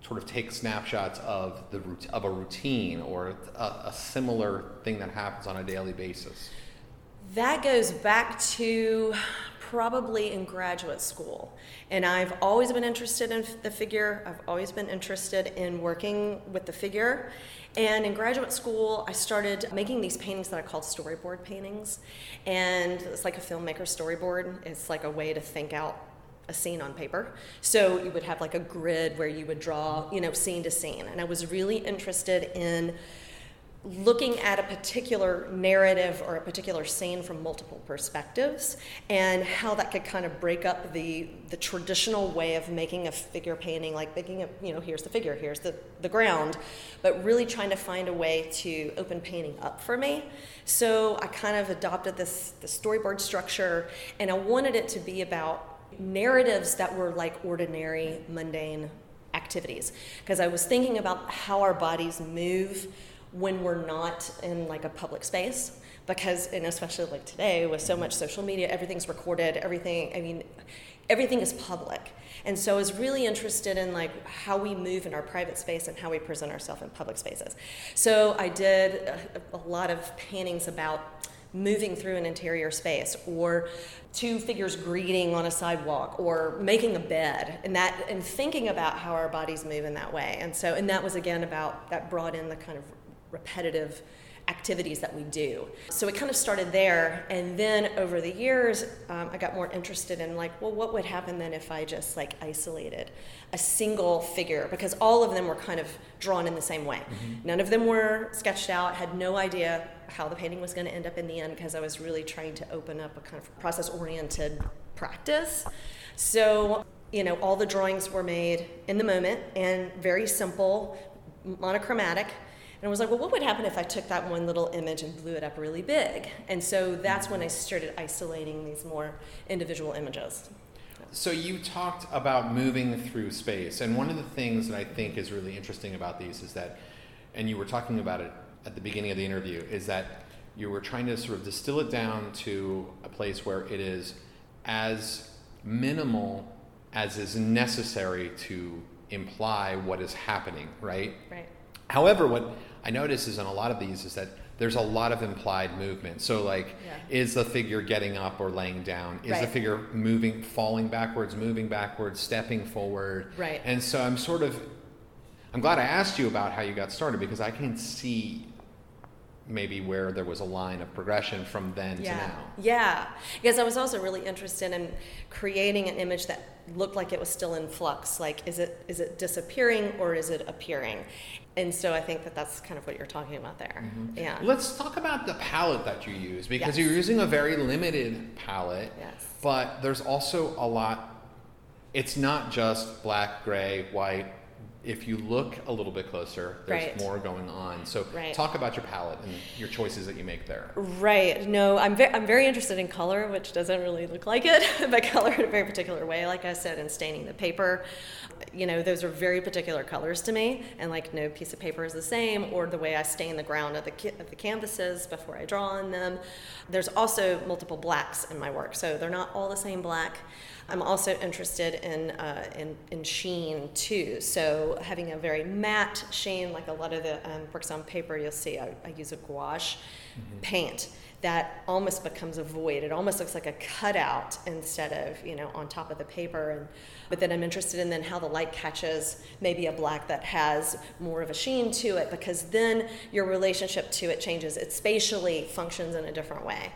sort of take snapshots of the of a routine or a, a similar thing that happens on a daily basis. That goes back to probably in graduate school. And I've always been interested in the figure, I've always been interested in working with the figure. And in graduate school, I started making these paintings that I called storyboard paintings. And it's like a filmmaker storyboard, it's like a way to think out a scene on paper. So you would have like a grid where you would draw, you know, scene to scene. And I was really interested in looking at a particular narrative or a particular scene from multiple perspectives and how that could kind of break up the the traditional way of making a figure painting like making a you know here's the figure here's the the ground but really trying to find a way to open painting up for me. So i kind of adopted this the storyboard structure and i wanted it to be about narratives that were like ordinary mundane activities. Because i was thinking about how our bodies move when we're not in like a public space because and especially like today with so much social media everything's recorded everything i mean everything is public. And so i was really interested in like how we move in our private space and how we present ourselves in public spaces. So i did a, a lot of paintings about moving through an interior space or two figures greeting on a sidewalk or making a bed and that and thinking about how our bodies move in that way. And so and that was again about that brought in the kind of repetitive activities that we do. So it kind of started there, and then over the years, um, I got more interested in like, well, what would happen then if I just like isolated a single figure? Because all of them were kind of drawn in the same way. Mm-hmm. None of them were sketched out. Had no idea how the painting was going to end up in the end because I was really trying to open up a kind of process-oriented practice. So you know, all the drawings were made in the moment and very simple, monochromatic and I was like, well, what would happen if I took that one little image and blew it up really big? And so that's when I started isolating these more individual images. So you talked about moving through space, and one of the things that I think is really interesting about these is that, and you were talking about it at the beginning of the interview, is that you were trying to sort of distill it down to a place where it is as minimal as is necessary to imply what is happening, right? Right. However, what I notice is in a lot of these is that there's a lot of implied movement. So, like, yeah. is the figure getting up or laying down? Is right. the figure moving, falling backwards, moving backwards, stepping forward? Right. And so I'm sort of, I'm glad I asked you about how you got started because I can see maybe where there was a line of progression from then yeah. to now. Yeah, because I was also really interested in creating an image that looked like it was still in flux. Like, is it is it disappearing or is it appearing? And so I think that that's kind of what you're talking about there. Mm-hmm. Yeah. Let's talk about the palette that you use because yes. you're using a very limited palette. Yes. But there's also a lot. It's not just black, gray, white, if you look a little bit closer, there's right. more going on. So right. talk about your palette and your choices that you make there. Right. No, I'm, ve- I'm very interested in color, which doesn't really look like it, but color in a very particular way. Like I said, in staining the paper, you know, those are very particular colors to me, and like no piece of paper is the same, or the way I stain the ground of the, of the canvases before I draw on them. There's also multiple blacks in my work, so they're not all the same black. I'm also interested in, uh, in, in, sheen too. So having a very matte sheen, like a lot of the um, works on paper, you'll see I, I use a gouache mm-hmm. paint that almost becomes a void. It almost looks like a cutout instead of you know on top of the paper. And but then I'm interested in then how the light catches maybe a black that has more of a sheen to it because then your relationship to it changes. It spatially functions in a different way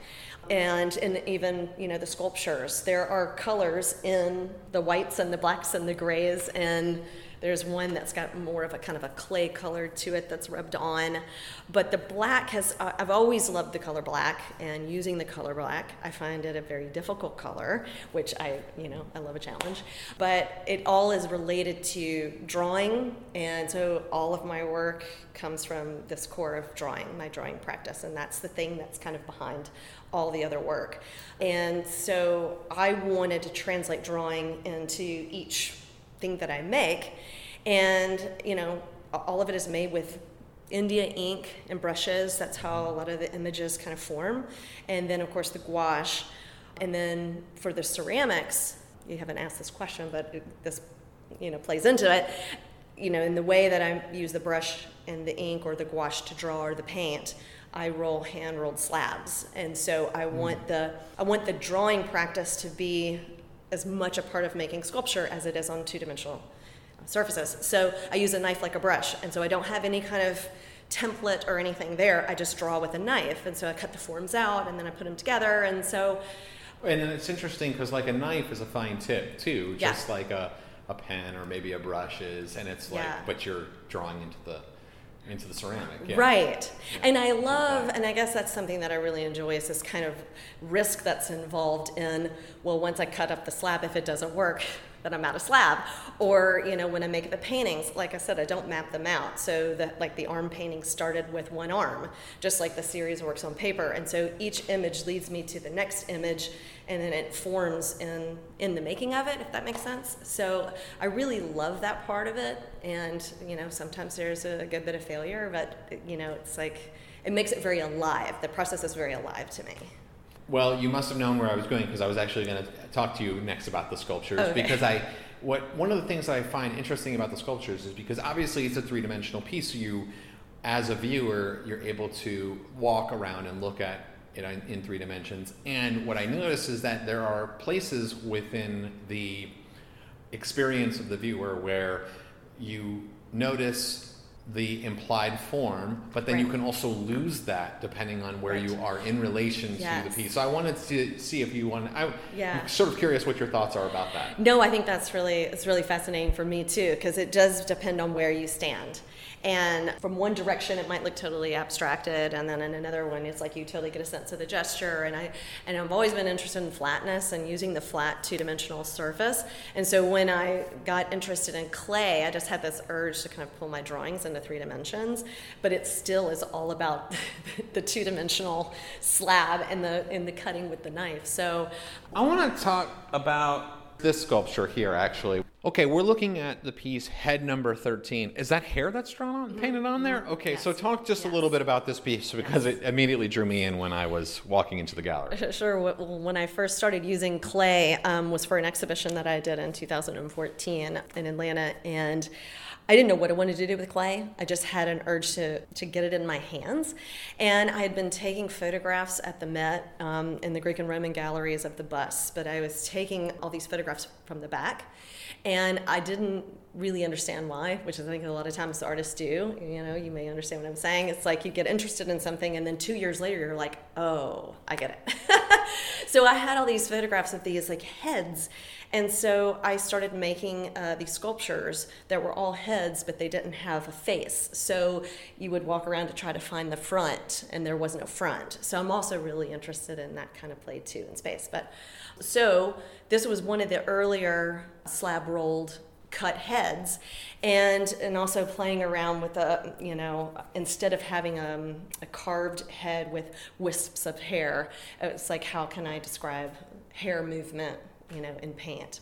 and even you know the sculptures there are colors in the whites and the blacks and the grays and There's one that's got more of a kind of a clay color to it that's rubbed on. But the black has, uh, I've always loved the color black, and using the color black, I find it a very difficult color, which I, you know, I love a challenge. But it all is related to drawing, and so all of my work comes from this core of drawing, my drawing practice, and that's the thing that's kind of behind all the other work. And so I wanted to translate drawing into each thing that I make. And, you know, all of it is made with India ink and brushes. That's how a lot of the images kind of form. And then, of course, the gouache. And then for the ceramics, you haven't asked this question, but it, this, you know, plays into it. You know, in the way that I use the brush and the ink or the gouache to draw or the paint, I roll hand rolled slabs, and so I hmm. want the I want the drawing practice to be as much a part of making sculpture as it is on two dimensional surfaces. So I use a knife like a brush, and so I don't have any kind of template or anything there. I just draw with a knife, and so I cut the forms out, and then I put them together, and so. And then it's interesting because like a knife is a fine tip too, Yeah. just like a, a pen or maybe a brush is, and it's like, Yeah. but you're drawing into the into the ceramic. Yeah. Right. And I love, and I guess that's something that I really enjoy is this kind of risk that's involved in, well, once I cut up the slab, if it doesn't work, then I'm out of slab. Or, you know, when I make the paintings, like I said, I don't map them out. So that like the arm painting started with one arm, just like the series works on paper. And so each image leads me to the next image and then it forms in in the making of it if that makes sense so i really love that part of it and you know sometimes there's a good bit of failure but you know it's like it makes it very alive the process is very alive to me Well, you must have known where I was going because I was actually going to talk to you next about the sculptures Okay. because I what one of the things that I find interesting about the sculptures is because obviously it's a three-dimensional piece so you as a viewer you're able to walk around and look at it in three dimensions and what I notice is that there are places within the experience of the viewer where you notice the implied form, but then you can also lose that depending on where you are in relation to the piece. So I wanted to see if you want. I, Yeah. I'm sort of curious what your thoughts are about that. No, I think that's really it's really fascinating for me too because it does depend on where you stand. And from one direction, it might look totally abstracted, and then in another one, it's like you totally get a sense of the gesture. And I and I've always been interested in flatness and using the flat two-dimensional surface. And so when I got interested in clay, I just had this urge to kind of pull my drawings into three dimensions. But it still is all about the two-dimensional slab and the in the cutting with the knife. So I want to talk about this sculpture here, actually. Okay, we're looking at the piece head number 13. Is that hair that's drawn on, painted on there? Okay, so talk just a little bit about this piece because it immediately drew me in when I was walking into the gallery. Sure. When I first started using clay, um, was for an exhibition that I did in 2014 in Atlanta, and I didn't know what I wanted to do with clay. I just had an urge to to get it in my hands, and I had been taking photographs at the Met um, in the Greek and Roman galleries of the bus, but I was taking all these photographs from the back, and I didn't really understand why, which I think a lot of times artists do. You know, you may understand what I'm saying. It's like you get interested in something, and then two years later, you're like, oh, I get it. so I had all these photographs of these like heads. And so I started making uh, these sculptures that were all heads, but they didn't have a face. So you would walk around to try to find the front, and there wasn't a front. So I'm also really interested in that kind of play too in space. But so this was one of the earlier slab rolled cut heads and and also playing around with a you know instead of having um, a carved head with wisps of hair it's like how can i describe hair movement you know in paint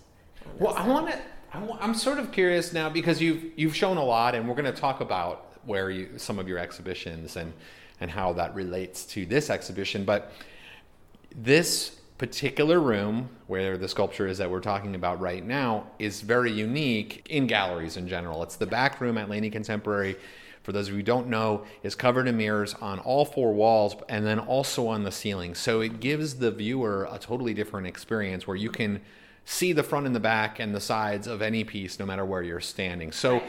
Well, I want to. I'm sort of curious now because you've you've shown a lot, and we're going to talk about where you some of your exhibitions and and how that relates to this exhibition. But this particular room where the sculpture is that we're talking about right now is very unique in galleries in general. It's the back room at Laney Contemporary. For those of you who don't know, is covered in mirrors on all four walls and then also on the ceiling. So it gives the viewer a totally different experience where you can see the front and the back and the sides of any piece no matter where you're standing. So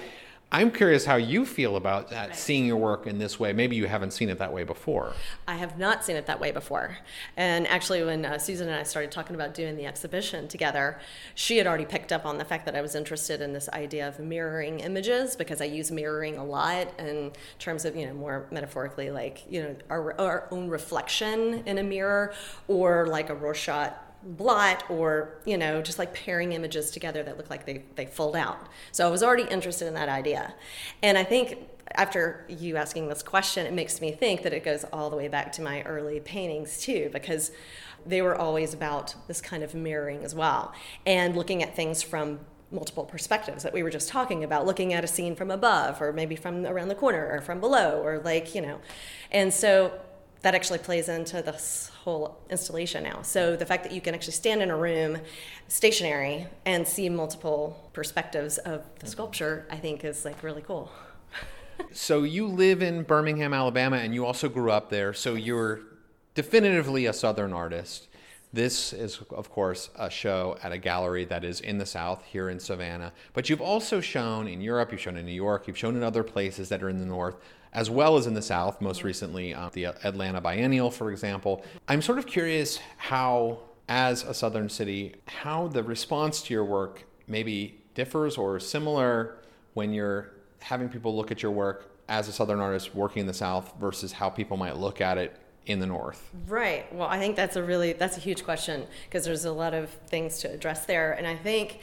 I'm curious how you feel about that, seeing your work in this way. Maybe you haven't seen it that way before. I have not seen it that way before. And actually, when uh, Susan and I started talking about doing the exhibition together, she had already picked up on the fact that I was interested in this idea of mirroring images because I use mirroring a lot in terms of, you know, more metaphorically, like, you know, our, our own reflection in a mirror or like a Rorschach blot or you know just like pairing images together that look like they, they fold out. So i was already interested in that idea. And i think after you asking this question it makes me think that it goes all the way back to my early paintings too because they were always about this kind of mirroring as well and looking at things from multiple perspectives that we were just talking about looking at a scene from above or maybe from around the corner or from below or like you know. And so that actually plays into this whole installation now. So the fact that you can actually stand in a room stationary and see multiple perspectives of the sculpture, I think is like really cool. so you live in Birmingham, Alabama, and you also grew up there. So you're definitively a Southern artist. This is, of course, a show at a gallery that is in the South here in Savannah. But you've also shown in Europe, you've shown in New York, you've shown in other places that are in the North as well as in the South, most recently uh, the Atlanta Biennial, for example. I'm sort of curious how, as a Southern city, how the response to your work maybe differs or similar when you're having people look at your work as a Southern artist working in the South versus how people might look at it in the north. Right. Well i think that's a really that's a huge question because there's a lot of things to address there. And i think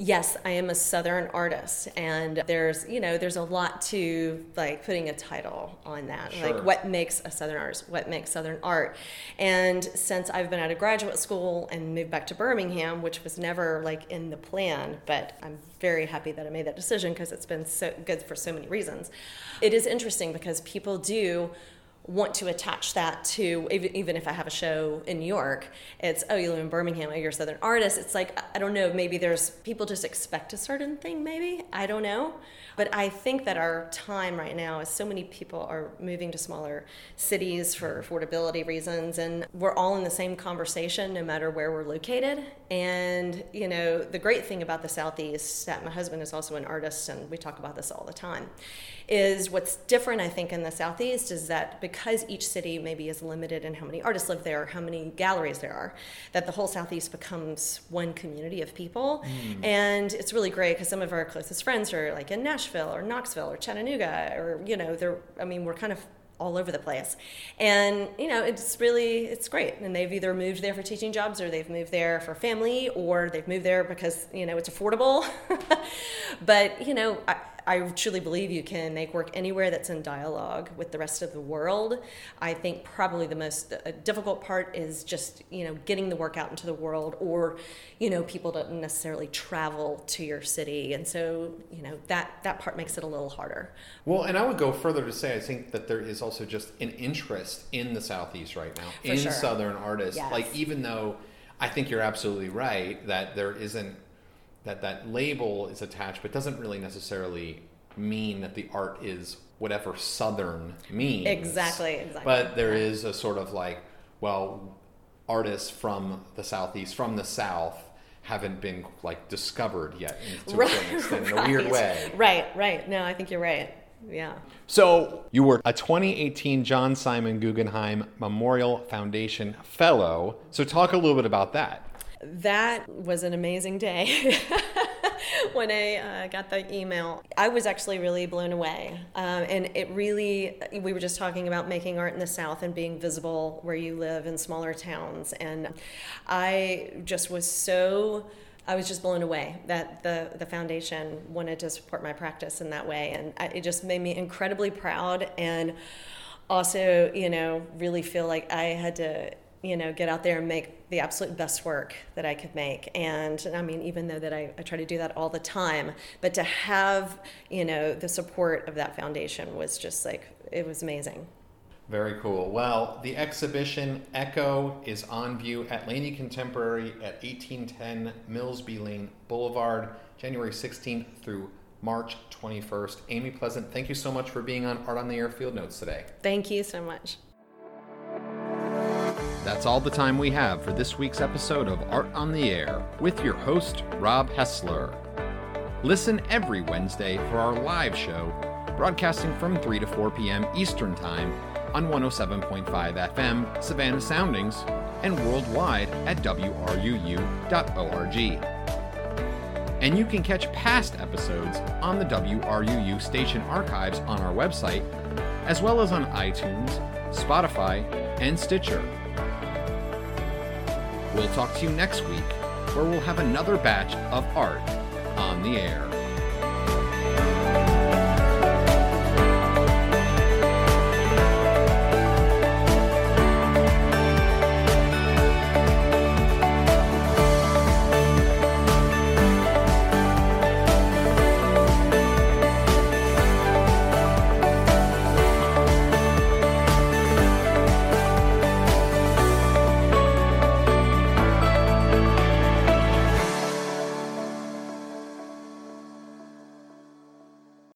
yes, I am a Southern artist, and there's you know there's a lot to like putting a title on that, sure. like what makes a Southern artist, what makes Southern art, and since I've been out of graduate school and moved back to Birmingham, which was never like in the plan, but I'm very happy that I made that decision because it's been so good for so many reasons. It is interesting because people do want to attach that to even if I have a show in New York, it's oh you live in Birmingham, oh you're a Southern artist. It's like I don't know, maybe there's people just expect a certain thing, maybe I don't know, but I think that our time right now is so many people are moving to smaller cities for affordability reasons, and we're all in the same conversation no matter where we're located. And you know the great thing about the Southeast that my husband is also an artist, and we talk about this all the time is what's different, I think, in the Southeast is that because each city maybe is limited in how many artists live there, how many galleries there are, that the whole Southeast becomes one community of people. Mm. And it's really great because some of our closest friends are like in Nashville or Knoxville or Chattanooga, or, you know, they're, I mean, we're kind of all over the place and you know it's really it's great and they've either moved there for teaching jobs or they've moved there for family or they've moved there because you know it's affordable but you know I, I truly believe you can make work anywhere that's in dialogue with the rest of the world. I think probably the most uh, difficult part is just you know getting the work out into the world, or you know people don't necessarily travel to your city, and so you know that that part makes it a little harder. Well, and I would go further to say I think that there is also just an interest in the southeast right now For in sure. southern artists. Yes. Like even though I think you're absolutely right that there isn't that that label is attached, but doesn't really necessarily mean that the art is whatever Southern means. Exactly, exactly. But there is a sort of like, well, artists from the Southeast, from the South, haven't been like discovered yet to right, a certain extent in a weird way. Right, right. No, I think you're right. Yeah. So you were a 2018 John Simon Guggenheim Memorial Foundation Fellow. So talk a little bit about that. That was an amazing day. when I uh, got the email, I was actually really blown away. Um, and it really, we were just talking about making art in the South and being visible where you live in smaller towns. And I just was so. I was just blown away that the, the foundation wanted to support my practice in that way. And I, it just made me incredibly proud and also, you know, really feel like I had to you know, get out there and make the absolute best work that I could make. And I mean, even though that I, I, try to do that all the time, but to have, you know, the support of that foundation was just like, it was amazing. Very cool. Well, the exhibition Echo is on view at Laney Contemporary at 1810 Mills B. Lane Boulevard, January 16th through March 21st. Amy Pleasant, thank you so much for being on Art on the Air Field Notes today. Thank you so much. That's all the time we have for this week's episode of Art on the Air with your host, Rob Hessler. Listen every Wednesday for our live show, broadcasting from 3 to 4 p.m. Eastern Time on 107.5 FM Savannah Soundings and worldwide at WRUU.org. And you can catch past episodes on the WRUU station archives on our website, as well as on iTunes, Spotify, and Stitcher. We'll talk to you next week, where we'll have another batch of art on the air.